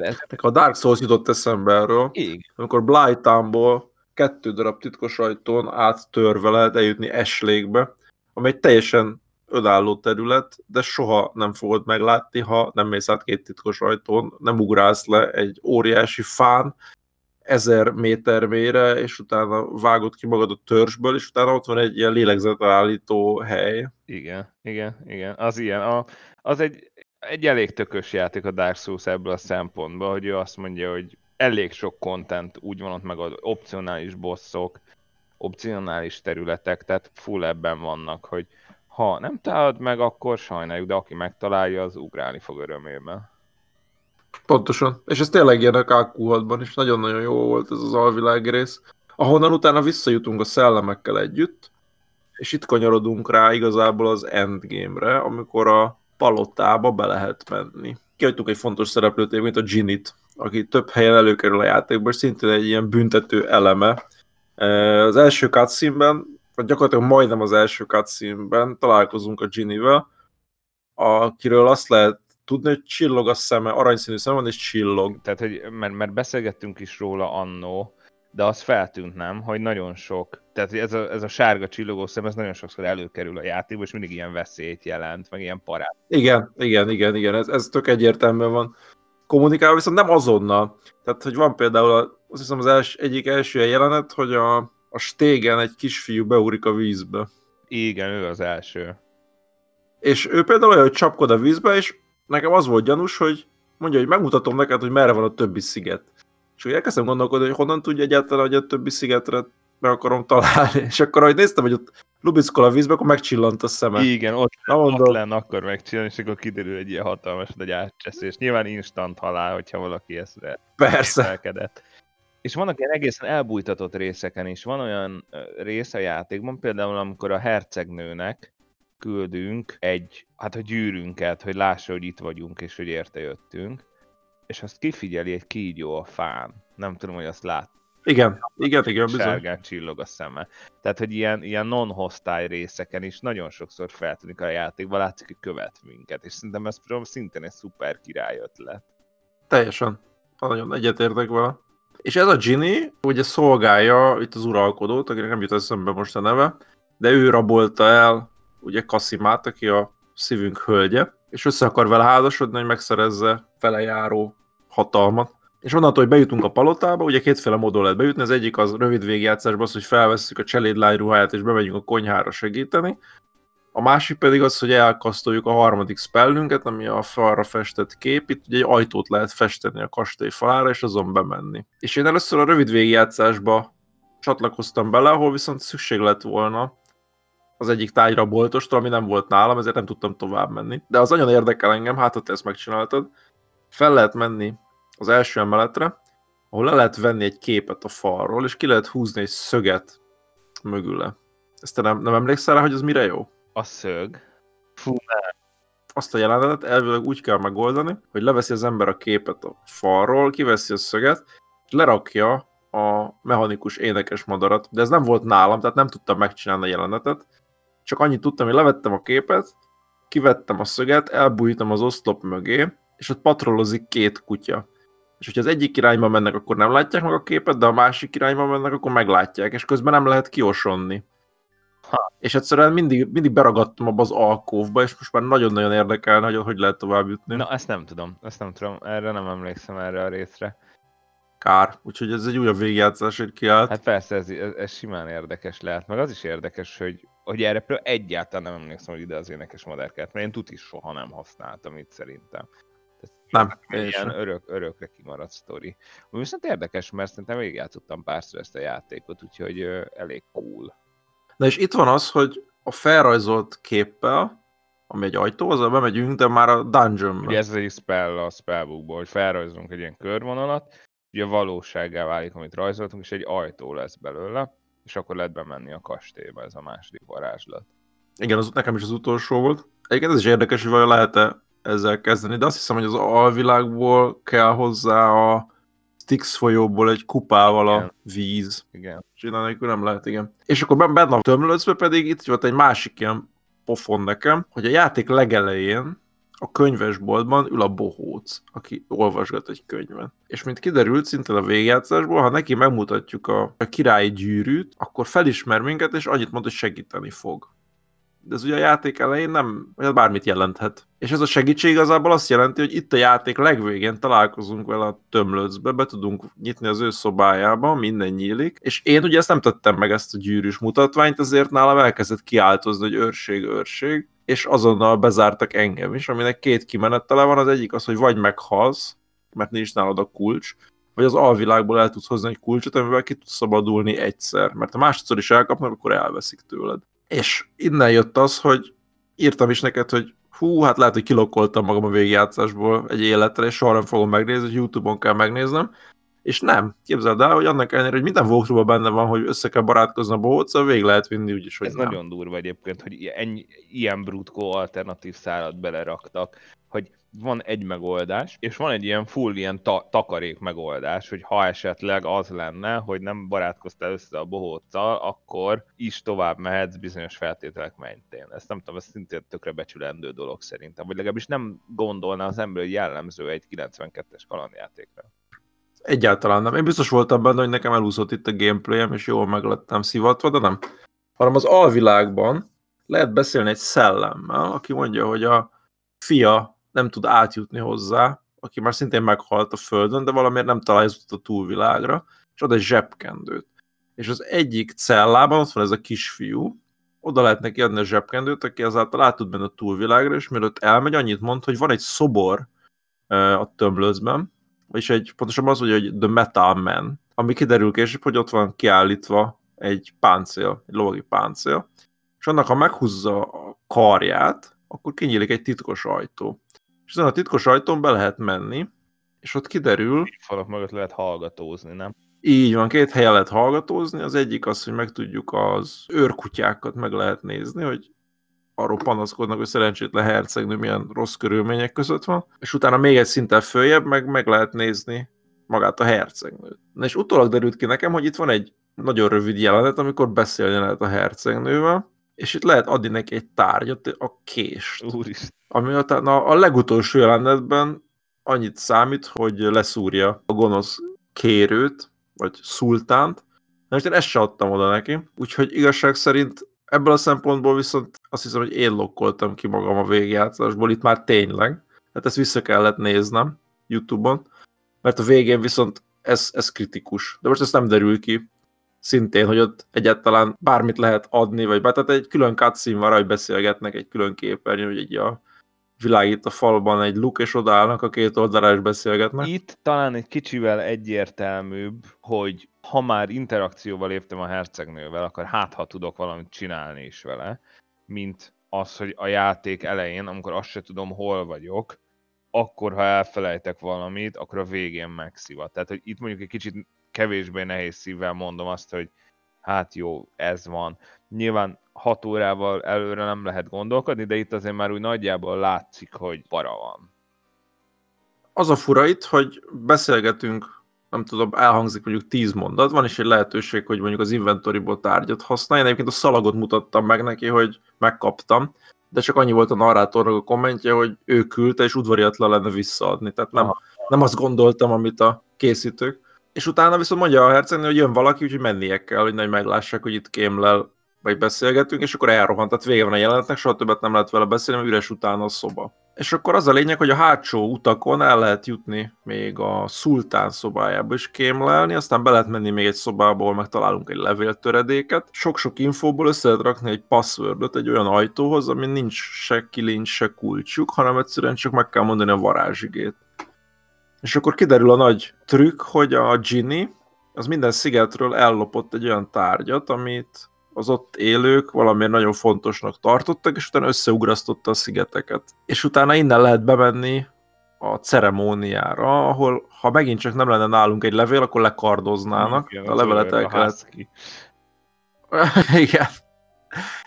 Ez... A Dark Souls jutott eszembe erről. Ég. Amikor Blighttownból kettő darab titkos ajtón áttörve lehet eljutni Eslékbe, ami egy teljesen önálló terület, de soha nem fogod meglátni, ha nem mész át két titkos ajtón, nem ugrálsz le egy óriási fán, ezer méter mélyre, és utána vágod ki magad a törzsből, és utána ott van egy ilyen lélegzetelállító hely. Igen, igen, igen. Az ilyen. A, az egy, egy elég tökös játék a Dark Souls ebből a szempontból, hogy ő azt mondja, hogy elég sok content úgy van ott meg az opcionális bosszok, opcionális területek, tehát full ebben vannak, hogy ha nem találod meg, akkor sajnáljuk, de aki megtalálja, az ugrálni fog örömében. Pontosan. És ez tényleg ilyen a KQ6-ban is nagyon-nagyon jó volt ez az alvilág rész. Ahonnan utána visszajutunk a szellemekkel együtt, és itt kanyarodunk rá igazából az endgame-re, amikor a palotába be lehet menni. Kihagytunk egy fontos szereplőt, mint a Ginit, aki több helyen előkerül a játékban, és szintén egy ilyen büntető eleme. Az első cutscene-ben, vagy gyakorlatilag majdnem az első cutscene-ben találkozunk a Ginny-vel, akiről azt lehet tudni, hogy csillog a szeme, aranyszínű szeme van, és csillog. Tehát, hogy, mert, mert beszélgettünk is róla annó, de az feltűnt nem, hogy nagyon sok, tehát ez a, ez a sárga csillogó szem, ez nagyon sokszor előkerül a játékba, és mindig ilyen veszélyt jelent, meg ilyen parát. Igen, igen, igen, igen, ez, ez tök egyértelműen van kommunikálva, viszont nem azonnal. Tehát, hogy van például, a, azt hiszem az els, egyik első jelenet, hogy a, a stégen egy kisfiú beúrik a vízbe. Igen, ő az első. És ő például olyan, hogy csapkod a vízbe, és nekem az volt gyanús, hogy mondja, hogy megmutatom neked, hogy merre van a többi sziget. És úgy elkezdtem gondolkodni, hogy honnan tudja egyáltalán, hogy a többi szigetre meg akarom találni. És akkor, ahogy néztem, hogy ott lubickol a vízbe, akkor megcsillant a szeme. Igen, ott, Na, mondom, ott lenne akkor megcsinálni, és akkor kiderül egy ilyen hatalmas egy átcseszés. Nyilván instant halál, hogyha valaki ezt Persze. Felkedett. És vannak ilyen egészen elbújtatott részeken is. Van olyan rész a játékban, például amikor a hercegnőnek küldünk egy, hát a gyűrünket, hogy lássa, hogy itt vagyunk, és hogy érte jöttünk, és azt kifigyeli egy kígyó a fán. Nem tudom, hogy azt lát. Igen, igen, igen, bizony. Sárgán csillog a szeme. Tehát, hogy ilyen, ilyen non-hostile részeken is nagyon sokszor feltűnik a játékban, látszik, hogy követ minket, és szerintem ez például szintén egy szuper király ötlet. Teljesen. Nagyon egyetértek vele. És ez a Ginny ugye szolgálja itt az uralkodót, akinek nem jut eszembe most a neve, de ő rabolta el ugye Kasimát, aki a szívünk hölgye, és össze akar vele házasodni, hogy megszerezze vele járó hatalmat. És onnantól, hogy bejutunk a palotába, ugye kétféle módon lehet bejutni, az egyik az rövid végjátszásban az, hogy felvesszük a cselédlány ruháját és bemegyünk a konyhára segíteni, a másik pedig az, hogy elkasztoljuk a harmadik spellünket, ami a falra festett kép. Itt ugye egy ajtót lehet festeni a kastély falára, és azon bemenni. És én először a rövid végjátszásba csatlakoztam bele, ahol viszont szükség lett volna az egyik tájra boltostól, ami nem volt nálam, ezért nem tudtam tovább menni. De az nagyon érdekel engem, hát ott ezt megcsináltad. Fel lehet menni az első emeletre, ahol le lehet venni egy képet a falról, és ki lehet húzni egy szöget mögüle. Ezt te nem, nem emlékszel rá, hogy az mire jó? A szög? Fú, ne. Azt a jelenetet elvileg úgy kell megoldani, hogy leveszi az ember a képet a falról, kiveszi a szöget, és lerakja a mechanikus énekes madarat, de ez nem volt nálam, tehát nem tudtam megcsinálni a jelenetet, csak annyit tudtam, hogy levettem a képet, kivettem a szöget, elbújtam az oszlop mögé, és ott patrolozik két kutya. És hogyha az egyik irányba mennek, akkor nem látják meg a képet, de a másik irányba mennek, akkor meglátják, és közben nem lehet kiosonni. Ha. És egyszerűen mindig, mindig beragadtam abba az alkóvba, és most már nagyon-nagyon érdekelne, hogy hogy lehet tovább jutni. Na, ezt nem tudom, ezt nem tudom, erre nem emlékszem erre a részre. Kár, úgyhogy ez egy újabb végjátszásért kiállt. Hát persze, ez, ez, ez, simán érdekes lehet, meg az is érdekes, hogy, hogy erre például egyáltalán nem emlékszem, hogy ide az énekes madárkát, mert én tuti soha nem használtam itt szerintem. Nem, ilyen örök, örökre kimaradt sztori. Viszont érdekes, mert szerintem végigjátszottam párszor ezt a játékot, úgyhogy elég cool. Na és itt van az, hogy a felrajzolt képpel, ami egy ajtó, azzal bemegyünk, de már a dungeonba. Ugye ez egy spell a spellbookból, hogy felrajzolunk egy ilyen körvonalat, ugye valósággá válik, amit rajzoltunk, és egy ajtó lesz belőle, és akkor lehet bemenni a kastélyba, ez a második varázslat. Igen, az nekem is az utolsó volt. Egyébként ez is érdekes, hogy vajon lehet-e ezzel kezdeni, de azt hiszem, hogy az alvilágból kell hozzá a Styx folyóból egy kupával igen. a víz. Igen. Csinálni nélkül nem lehet, igen. És akkor benne a tömlöcbe pedig itt volt egy másik ilyen pofon nekem, hogy a játék legelején a könyvesboltban ül a bohóc, aki olvasgat egy könyvet. És mint kiderült szintén a végjátszásból, ha neki megmutatjuk a, a királyi gyűrűt, akkor felismer minket, és annyit mond, hogy segíteni fog de ez ugye a játék elején nem, vagy bármit jelenthet. És ez a segítség igazából azt jelenti, hogy itt a játék legvégén találkozunk vele a tömlöcbe, be tudunk nyitni az ő szobájába, minden nyílik, és én ugye ezt nem tettem meg ezt a gyűrűs mutatványt, ezért nálam elkezdett kiáltozni, hogy őrség, őrség, és azonnal bezártak engem is, aminek két kimenetele van, az egyik az, hogy vagy meghalsz, mert nincs nálad a kulcs, vagy az alvilágból el tudsz hozni egy kulcsot, amivel ki tudsz szabadulni egyszer, mert ha másodszor is elkapnak, akkor elveszik tőled. És innen jött az, hogy írtam is neked, hogy hú, hát lehet, hogy kilokkoltam magam a végigjátszásból egy életre, és soha nem fogom megnézni, hogy Youtube-on kell megnéznem. És nem, képzeld el, hogy annak ellenére, hogy minden walkthrough benne van, hogy össze kell barátkozni a bohóccal, végig lehet vinni úgyis, hogy Ez nem. nagyon durva egyébként, hogy ennyi, ilyen brutkó alternatív szárat beleraktak, hogy van egy megoldás, és van egy ilyen full ilyen ta- takarék megoldás, hogy ha esetleg az lenne, hogy nem barátkoztál össze a bohóccal, akkor is tovább mehetsz bizonyos feltételek mentén. Ezt nem tudom, ez szintén tökre becsülendő dolog szerintem, vagy legalábbis nem gondolná az ember, hogy jellemző egy 92-es kalandjátékra. Egyáltalán nem. Én biztos voltam benne, hogy nekem elúszott itt a gameplayem, és jól meg lettem szivatva, de nem. Hanem az alvilágban lehet beszélni egy szellemmel, aki mondja, hogy a fia nem tud átjutni hozzá, aki már szintén meghalt a földön, de valamiért nem találja a túlvilágra, és ad egy zsebkendőt. És az egyik cellában ott van ez a kisfiú, oda lehet neki adni a zsebkendőt, aki ezáltal át tud menni a túlvilágra, és mielőtt elmegy, annyit mond, hogy van egy szobor a tömlőzben, és egy, pontosabban az, hogy The Metal Man, ami kiderül később, hogy ott van kiállítva egy páncél, egy lovagi páncél, és annak, ha meghúzza a karját, akkor kinyílik egy titkos ajtó. És ezen a titkos ajtón be lehet menni, és ott kiderül... Falak mögött lehet hallgatózni, nem? Így van, két helyen lehet hallgatózni. Az egyik az, hogy meg tudjuk az őrkutyákat meg lehet nézni, hogy arról panaszkodnak, hogy szerencsétlen hercegnő milyen rossz körülmények között van, és utána még egy szinten följebb meg, meg lehet nézni magát a hercegnőt. Na és utólag derült ki nekem, hogy itt van egy nagyon rövid jelenet, amikor beszélni lehet a hercegnővel, és itt lehet adni neki egy tárgyat, a kést. Úristen. Ami a, a, a legutolsó jelenetben annyit számít, hogy leszúrja a gonosz kérőt, vagy szultánt, Na most én ezt se adtam oda neki, úgyhogy igazság szerint ebből a szempontból viszont azt hiszem, hogy én lokkoltam ki magam a végjátszásból, itt már tényleg, hát ezt vissza kellett néznem Youtube-on, mert a végén viszont ez, ez kritikus. De most ezt nem derül ki, szintén, hogy ott egyáltalán bármit lehet adni, vagy bár, tehát egy külön cutscene van, hogy beszélgetnek egy külön képernyő, hogy így a világít a falban egy luk, és odállnak a két oldalra, és beszélgetnek. Itt talán egy kicsivel egyértelműbb, hogy ha már interakcióval léptem a hercegnővel, akkor hát ha tudok valamit csinálni is vele, mint az, hogy a játék elején, amikor azt se tudom, hol vagyok, akkor, ha elfelejtek valamit, akkor a végén megszivat. Tehát, hogy itt mondjuk egy kicsit kevésbé nehéz szívvel mondom azt, hogy hát jó, ez van. Nyilván hat órával előre nem lehet gondolkodni, de itt azért már úgy nagyjából látszik, hogy para van. Az a fura itt, hogy beszélgetünk, nem tudom, elhangzik mondjuk tíz mondat, van is egy lehetőség, hogy mondjuk az inventoryból tárgyat használjon. Egyébként a szalagot mutattam meg neki, hogy megkaptam, de csak annyi volt a narrátornak a kommentje, hogy ő küldte, és udvariatlan lenne visszaadni. Tehát nem, nem azt gondoltam, amit a készítők. És utána viszont mondja a hercegnő, hogy jön valaki, úgyhogy mennie kell, hogy nagy meglássák, hogy itt kémlel, vagy beszélgetünk, és akkor elrohant. Tehát vége van a jelenetnek, soha többet nem lehet vele beszélni, mert üres utána a szoba. És akkor az a lényeg, hogy a hátsó utakon el lehet jutni még a szultán szobájába is kémlelni, aztán be lehet menni még egy szobába, ahol megtalálunk egy levéltöredéket. Sok-sok infóból össze lehet rakni egy passwordot egy olyan ajtóhoz, ami nincs se kilincs, se kulcsuk, hanem egyszerűen csak meg kell mondani a varázsigét. És akkor kiderül a nagy trükk, hogy a Ginny az minden szigetről ellopott egy olyan tárgyat, amit az ott élők valamiért nagyon fontosnak tartottak, és utána összeugrasztotta a szigeteket. És utána innen lehet bemenni a ceremóniára, ahol ha megint csak nem lenne nálunk egy levél, akkor lekardoznának. Igen, a levelet el kellett... Igen.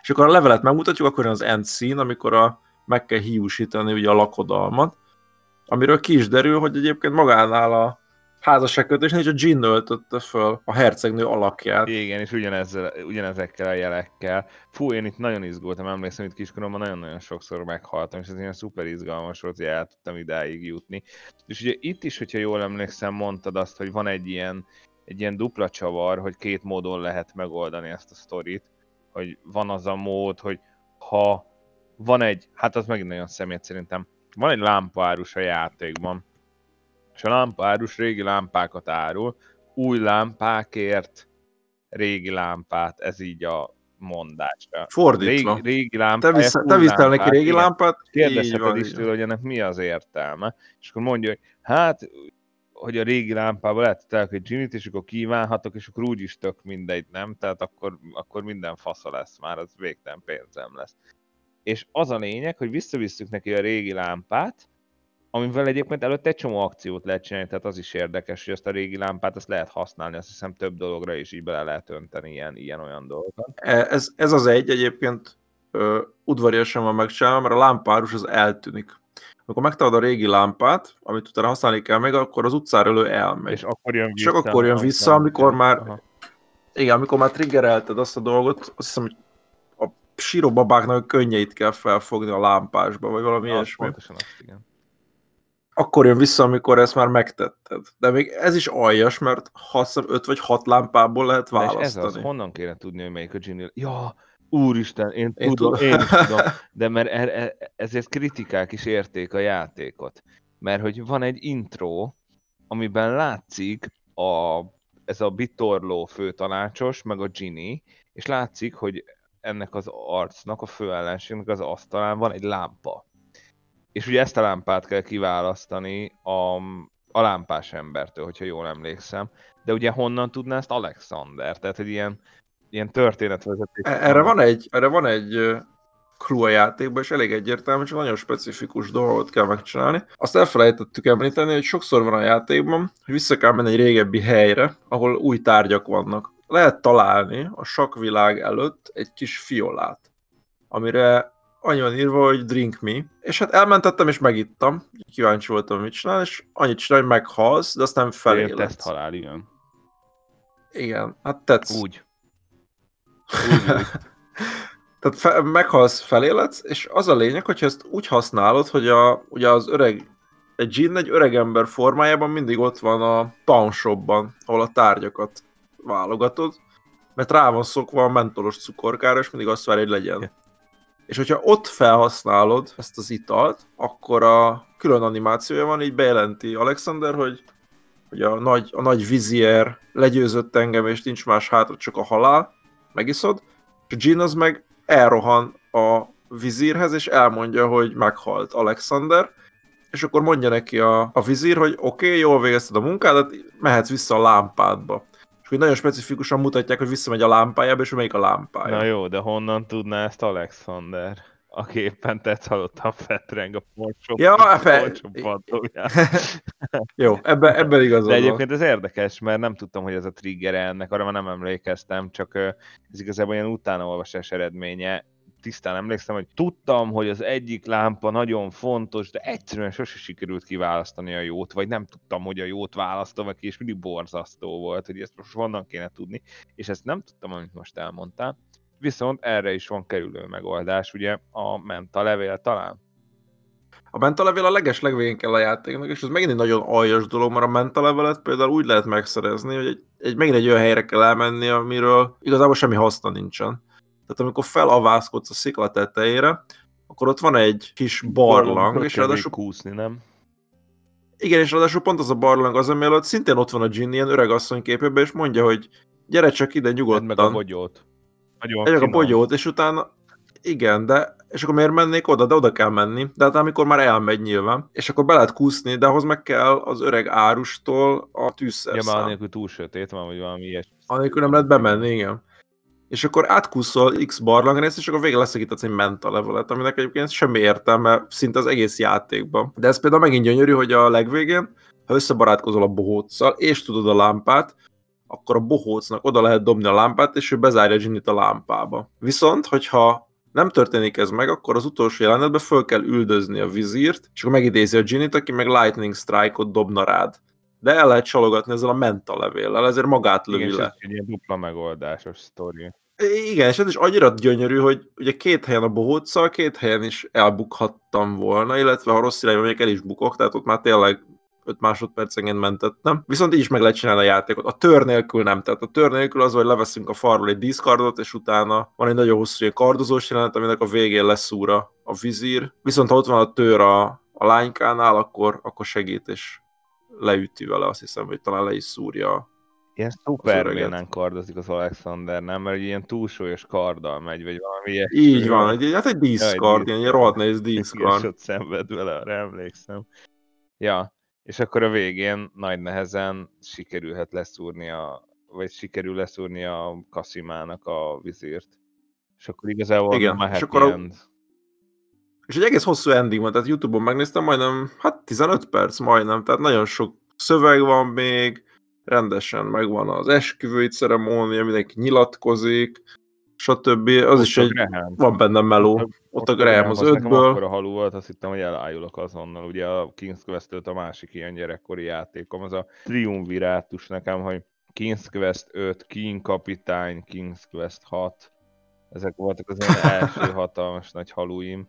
És akkor a levelet megmutatjuk, akkor az end scene, amikor a, meg kell hiúsítani ugye a lakodalmat, amiről ki is derül, hogy egyébként magánál a házasságkötésnél, és a Jean öltötte föl a hercegnő alakját. Igen, és ugyanezzel, ugyanezekkel a jelekkel. Fú, én itt nagyon izgultam, emlékszem, itt kiskoromban nagyon-nagyon sokszor meghaltam, és ez ilyen szuper izgalmas volt, hogy el tudtam idáig jutni. És ugye itt is, hogyha jól emlékszem, mondtad azt, hogy van egy ilyen, egy ilyen dupla csavar, hogy két módon lehet megoldani ezt a sztorit, hogy van az a mód, hogy ha van egy, hát az megint nagyon szemét szerintem, van egy lámpaárus a játékban, és a lámpaárus régi lámpákat árul, új lámpákért régi lámpát, ez így a mondása. Fordítva. Régi, régi lámpát. Te, vissza, te viszel neki régi lámpát, Kérdezheted is tőle, hogy ennek mi az értelme. És akkor mondja, hogy hát, hogy a régi lámpával lehet telek egy ginit, és akkor kívánhatok, és akkor úgyis tök mindegy, nem? Tehát akkor, akkor minden fasza lesz már, az végtelen pénzem lesz. És az a lényeg, hogy visszavisszük neki a régi lámpát, amivel egyébként előtte egy csomó akciót lehet csinálni, tehát az is érdekes, hogy ezt a régi lámpát azt lehet használni, azt hiszem több dologra is így bele lehet önteni ilyen, ilyen olyan dolgokat. E- Ez, ez az egy egyébként ö, udvariasan van megcsinálva, mert a lámpárus az eltűnik. Amikor megtalad a régi lámpát, amit utána használni kell még, akkor az utcára elő elmegy. És akkor jön Csak vissza. akkor jön vissza, amikor már- Aha. Igen, amikor már triggerelted azt a dolgot, azt hiszem, hogy a síró babáknak a könnyeit kell felfogni a lámpásba, vagy valami Az ilyesmi. Pontosan azt, igen. Akkor jön vissza, amikor ezt már megtetted. De még ez is aljas, mert ha azt hiszem 5 vagy 6 lámpából lehet Na és ez választani. az, honnan kéne tudni, hogy melyik a Genie? Ja, úristen, én, Én tudom, tudom. én is tudom, de mert er, er, ezért kritikák is érték a játékot. Mert hogy van egy intro, amiben látszik a, ez a bitorló főtanácsos, meg a Ginny, és látszik, hogy ennek az arcnak, a főellenségnek az asztalán van egy lámpa. És ugye ezt a lámpát kell kiválasztani a, a lámpás embertől, hogyha jól emlékszem. De ugye honnan tudná ezt Alexander? Tehát egy ilyen, ilyen történetvezetés. E- Erre van egy, erre van egy clue a játékban, és elég egyértelmű, csak nagyon specifikus dolgot kell megcsinálni. Azt elfelejtettük említeni, hogy sokszor van a játékban, hogy vissza kell menni egy régebbi helyre, ahol új tárgyak vannak. Lehet találni a sakvilág előtt egy kis fiolát, amire annyi van írva, hogy drink me, és hát elmentettem és megittam, kíváncsi voltam, mit csinál, és annyit csinál, hogy meghalsz, de aztán Teszt feléledsz. halál, igen. Igen, hát tetsz. Úgy. Úgy, úgy. Tehát fe, meghalsz, feléledsz, és az a lényeg, hogyha ezt úgy használod, hogy a, ugye az öreg, egy gin egy öreg ember formájában mindig ott van a pawn shopban, ahol a tárgyakat válogatod, mert rá van szokva a mentolos cukorkára, és mindig azt várja, hogy legyen. És hogyha ott felhasználod ezt az italt, akkor a külön animációja van, így bejelenti Alexander, hogy, hogy a, nagy, a nagy vizier legyőzött engem, és nincs más hátra, csak a halál, megiszod, és Jean az meg elrohan a vizírhez, és elmondja, hogy meghalt Alexander, és akkor mondja neki a, a vizír, hogy oké, okay, jól végezted a munkádat, mehetsz vissza a lámpádba. És hogy nagyon specifikusan mutatják, hogy visszamegy a lámpájába, és melyik a lámpája. Na jó, de honnan tudná ezt Alexander? Aki éppen tetsz halottan fetreng a poncsok, Ja. Jó, ebben, ebben igazad De egyébként ez érdekes, mert nem tudtam, hogy ez a trigger ennek, arra már nem emlékeztem, csak ez igazából ilyen utánaolvasás eredménye. Tisztán emlékszem, hogy tudtam, hogy az egyik lámpa nagyon fontos, de egyszerűen sose sikerült kiválasztani a jót, vagy nem tudtam, hogy a jót választom ki, és mindig borzasztó volt, hogy ezt most honnan kéne tudni, és ezt nem tudtam, amit most elmondtál. Viszont erre is van kerülő megoldás, ugye a menta levél talán. A mentalevél a leges legvégén kell a játéknak, és ez megint egy nagyon aljas dolog, mert a mentalevelet például úgy lehet megszerezni, hogy egy, egy, megint egy olyan helyre kell elmenni, amiről igazából semmi haszna nincsen. Tehát amikor felavászkodsz a szikla tetejére, akkor ott van egy kis barlang, és ráadásul, kúszni, nem? igen, és ráadásul pont az a barlang az, ami szintén ott van a Ginny ilyen öreg asszony képében, és mondja, hogy gyere csak ide nyugodtan. meg a bogyót. Nagyon a bogyót, és utána igen, de és akkor miért mennék oda? De oda kell menni. De hát amikor már elmegy nyilván. És akkor be lehet kúszni, de ahhoz meg kell az öreg árustól a Ja, tűzszerszám. már Ja, nélkül túl sötét van, vagy valami ilyesmi. Anélkül nem lehet bemenni, igen. És akkor átkúszol X barlangrészt, és akkor végre leszakítasz egy menta levelet, aminek egyébként semmi értelme szinte az egész játékban. De ez például megint gyönyörű, hogy a legvégén, ha összebarátkozol a bohóccal, és tudod a lámpát, akkor a bohócnak oda lehet dobni a lámpát, és ő bezárja Ginnyt a lámpába. Viszont, hogyha nem történik ez meg, akkor az utolsó jelenetben föl kell üldözni a vizírt, és akkor megidézi a Ginnyt, aki meg Lightning Strike-ot dobna rád. De el lehet csalogatni ezzel a menta levéllel, ezért magát lövi Igen, le. és ez egy ilyen dupla megoldásos sztori. Igen, és ez is annyira gyönyörű, hogy ugye két helyen a bohóccal, két helyen is elbukhattam volna, illetve ha rossz irányba megyek, el is bukok, tehát ott már tényleg 5 másodpercenként mentettem. Viszont így is meg lehet csinálni a játékot. A tör nélkül nem. Tehát a tör nélkül az, hogy leveszünk a farról egy díszkardot, és utána van egy nagyon hosszú ilyen kardozós jelenet, aminek a végén leszúr a, a vizír. Viszont ha ott van a tör a, a lánykánál, akkor, akkor segít, és leüti vele, azt hiszem, hogy talán le is szúrja Ilyen szuperménen kardozik az Alexander, nem? Mert ilyen túlsúlyos karddal megy, vagy valami ilyesmi. Így van, egy, hát egy díszkard, díszkard. ilyen rohadt nehéz Igen, és díszkard. ott szenved vele, arra emlékszem. Ja, és akkor a végén nagy nehezen sikerülhet leszúrni a, vagy sikerül leszúrni a Kasimának a vizírt. És akkor igazából Igen, már és happy akkor a- end. És egy egész hosszú ending van, tehát Youtube-on megnéztem, majdnem, hát 15 perc majdnem, tehát nagyon sok szöveg van még, rendesen megvan az esküvői ceremónia, mindenki nyilatkozik, stb. Az is Ott a egy, Graham. van benne meló. Ott a Graham az nekem ötből. Akkor a halú volt, azt hittem, hogy elájulok azonnal. Ugye a King's Quest a másik ilyen gyerekkori játékom, az a triumvirátus nekem, hogy King's Quest 5, King Kapitány, King's Quest 6. Ezek voltak az én első hatalmas nagy haluim.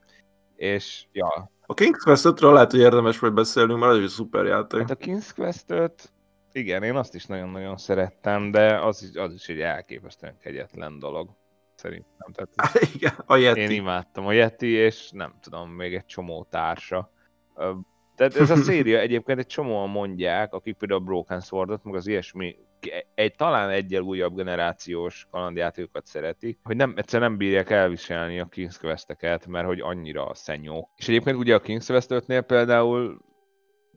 És ja, A King's Quest 5-ről lehet, hogy érdemes majd beszélnünk, mert az is szuper játék. hát a King's Quest 5, igen, én azt is nagyon-nagyon szerettem, de az is, az is egy elképesztően kegyetlen dolog. Szerintem. Tehát Igen, a Yeti. Én imádtam a Yeti, és nem tudom, még egy csomó társa. Tehát ez a széria egyébként egy csomóan mondják, akik például a Broken Swordot, meg az ilyesmi, egy, talán egyel újabb generációs kalandjátékokat szeretik, hogy nem, egyszer nem bírják elviselni a King's Quest-eket, mert hogy annyira szenyó. És egyébként ugye a King's Quest 5-nél például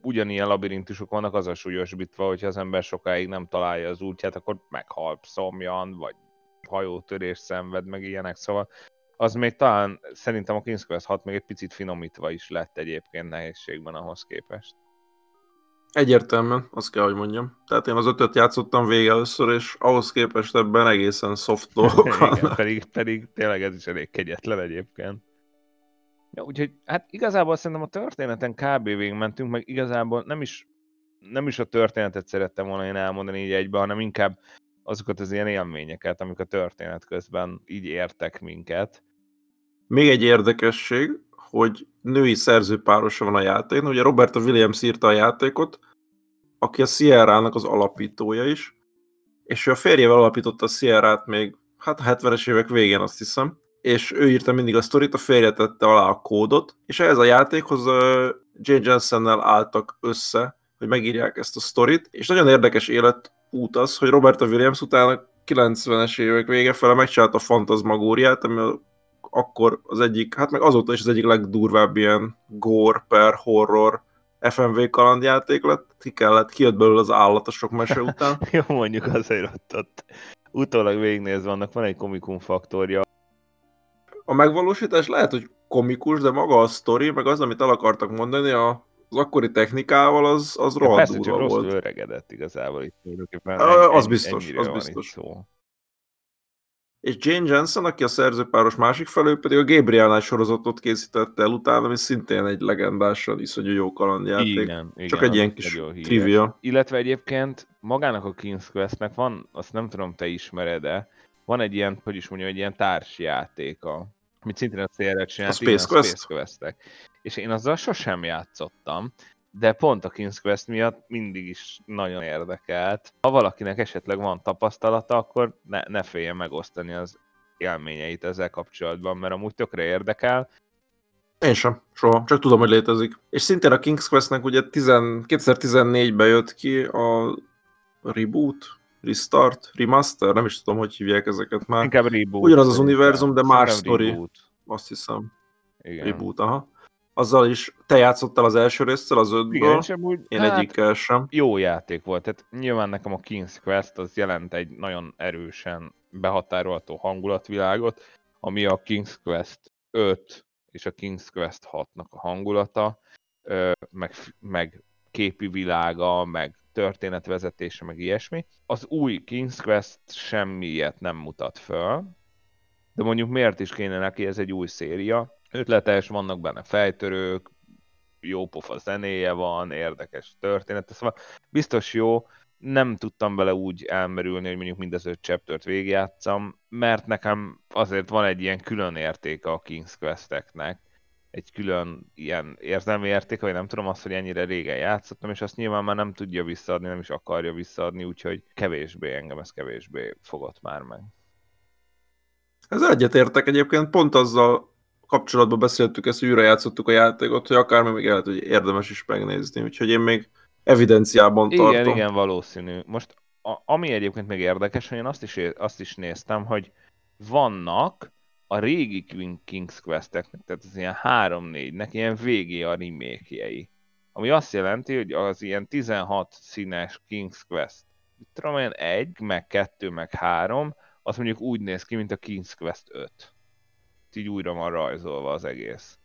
ugyanilyen labirintusok vannak, az a súlyosbítva, hogyha az ember sokáig nem találja az útját, akkor meghal szomjan, vagy hajótörés szenved, meg ilyenek, szóval az még talán szerintem a King's Quest 6 még egy picit finomítva is lett egyébként nehézségben ahhoz képest. Egyértelműen, azt kell, hogy mondjam. Tehát én az ötöt játszottam végig először, és ahhoz képest ebben egészen soft dolgok Igen, pedig, pedig tényleg ez is elég kegyetlen egyébként. Ja, úgyhogy hát igazából szerintem a történeten kb. mentünk, meg igazából nem is, nem is a történetet szerettem volna én elmondani így egybe, hanem inkább azokat az ilyen élményeket, amik a történet közben így értek minket. Még egy érdekesség, hogy női szerzőpárosa van a játéknak. Ugye Roberta Williams írta a játékot, aki a Sierra-nak az alapítója is, és ő a férjével alapította a Sierra-t még hát a 70-es évek végén azt hiszem, és ő írta mindig a sztorit, a férje tette alá a kódot, és ehhez a játékhoz Jane Jensennel álltak össze, hogy megírják ezt a sztorit, és nagyon érdekes életút az, hogy Roberta Williams utána 90-es évek vége fele megcsinálta a Fantasmagóriát, ami akkor az egyik, hát meg azóta is az egyik legdurvább ilyen gore per horror FMV kalandjáték lett, ki kellett, kijött belőle az állat a sok mese után. Jó, mondjuk azért ott, ott utólag végignézve annak van egy komikum faktorja. A megvalósítás lehet, hogy komikus, de maga a sztori, meg az, amit el akartak mondani, a, az akkori technikával, az, az Ja, rohadt persze, csak durva rosszul volt. öregedett igazából itt tulajdonképpen. Ennyi- az biztos, az biztos. Szó. És Jane Jensen, aki a szerzőpáros másik felől, pedig a Gabriel Knight sorozatot készítette el utána, ami szintén egy legendásan iszonyú jó kalandjáték. Igen, igen, Csak egy ilyen is kis trivia. Illetve egyébként magának a King's Questnek van, azt nem tudom, te ismered-e, van egy ilyen, hogy is mondjam, egy ilyen társjátéka, amit szintén a célra csinált, A Space Quest? Space Quest-ek. És én azzal sosem játszottam, de pont a King's Quest miatt mindig is nagyon érdekelt. Ha valakinek esetleg van tapasztalata, akkor ne, ne féljen megosztani az élményeit ezzel kapcsolatban, mert amúgy tökre érdekel. Én sem, soha, csak tudom, hogy létezik. És szintén a King's Questnek ugye 10, 2014-ben jött ki a Reboot, Restart, Remaster, nem is tudom, hogy hívják ezeket már. Inkább reboot. Ugyanaz az univerzum, de más sztori. reboot. Azt hiszem, Igen. Reboot, aha. Azzal is, te játszottál az első résztel, az Igen, ötből, és amúgy, én hát, egyikkel sem. jó játék volt. Tehát nyilván nekem a King's Quest az jelent egy nagyon erősen behatárolható hangulatvilágot, ami a King's Quest 5 és a King's Quest 6-nak a hangulata, meg, meg képi világa, meg történetvezetése, meg ilyesmi. Az új King's Quest semmi ilyet nem mutat föl, de mondjuk miért is kéne neki, ez egy új széria. Ötletes, vannak benne fejtörők, jó pofa zenéje van, érdekes történet, szóval biztos jó, nem tudtam bele úgy elmerülni, hogy mondjuk mind az öt chaptert végigjátszam, mert nekem azért van egy ilyen külön értéke a King's Quest-eknek, egy külön ilyen érzelmi értéke, vagy nem tudom azt, hogy ennyire régen játszottam, és azt nyilván már nem tudja visszaadni, nem is akarja visszaadni, úgyhogy kevésbé engem ez kevésbé fogott már meg. Ez egyetértek egyébként, pont azzal kapcsolatban beszéltük ezt, hogy újra játszottuk a játékot, hogy akár még lehet, hogy érdemes is megnézni, úgyhogy én még evidenciában igen, tartom. Igen, valószínű. Most a, ami egyébként még érdekes, hogy én azt is, azt is néztem, hogy vannak a régi King's Quest-eknek, tehát az ilyen 3-4-nek ilyen VGA remake Ami azt jelenti, hogy az ilyen 16 színes King's Quest, tudom én, egy, meg kettő, meg három, az mondjuk úgy néz ki, mint a King's Quest 5. Így újra van rajzolva az egész.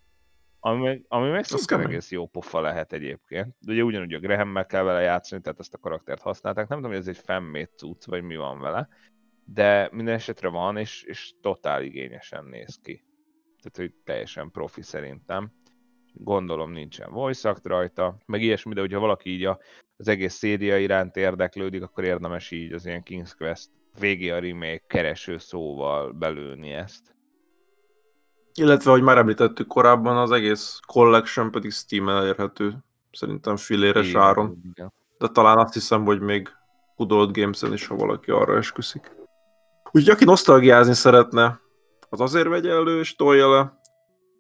Ami meg, ami meg szintén egész jó pofa lehet egyébként. De ugye ugyanúgy a Graham-mel kell vele játszani, tehát ezt a karaktert használták. Nem tudom, hogy ez egy femmét cucc, vagy mi van vele. De minden esetre van, és, és totál igényesen néz ki. Tehát, hogy teljesen profi szerintem. Gondolom nincsen voice act rajta, meg ilyesmi, de hogyha valaki így a, az egész széria iránt érdeklődik, akkor érdemes így az ilyen King's Quest végé a remake kereső szóval belőni ezt. Illetve, hogy már említettük korábban, az egész collection pedig Steam elérhető, szerintem filéres igen, áron. Igen. De talán azt hiszem, hogy még Old Games-en is, ha valaki arra esküszik. Úgyhogy aki nosztalgiázni szeretne, az azért vegye elő és tolja le,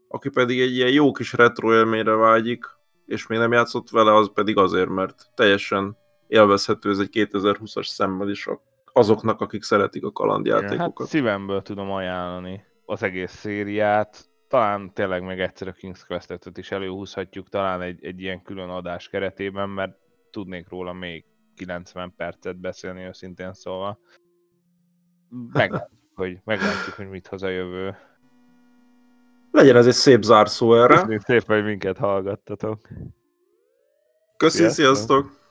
aki pedig egy ilyen jó kis retro élményre vágyik, és még nem játszott vele, az pedig azért, mert teljesen élvezhető ez egy 2020-as szemmel is azoknak, akik szeretik a kalandjátékokat. Hát szívemből tudom ajánlani az egész szériát. Talán tényleg meg egyszer a King's Quest is előhúzhatjuk, talán egy, egy ilyen külön adás keretében, mert tudnék róla még 90 percet beszélni őszintén szóval. Meglátjuk, hogy, meglátjuk, hogy mit hoz a jövő. Legyen ez egy szép zárszó erre. Köszönjük szépen, hogy minket hallgattatok. Köszönjük, sziasztok! sziasztok.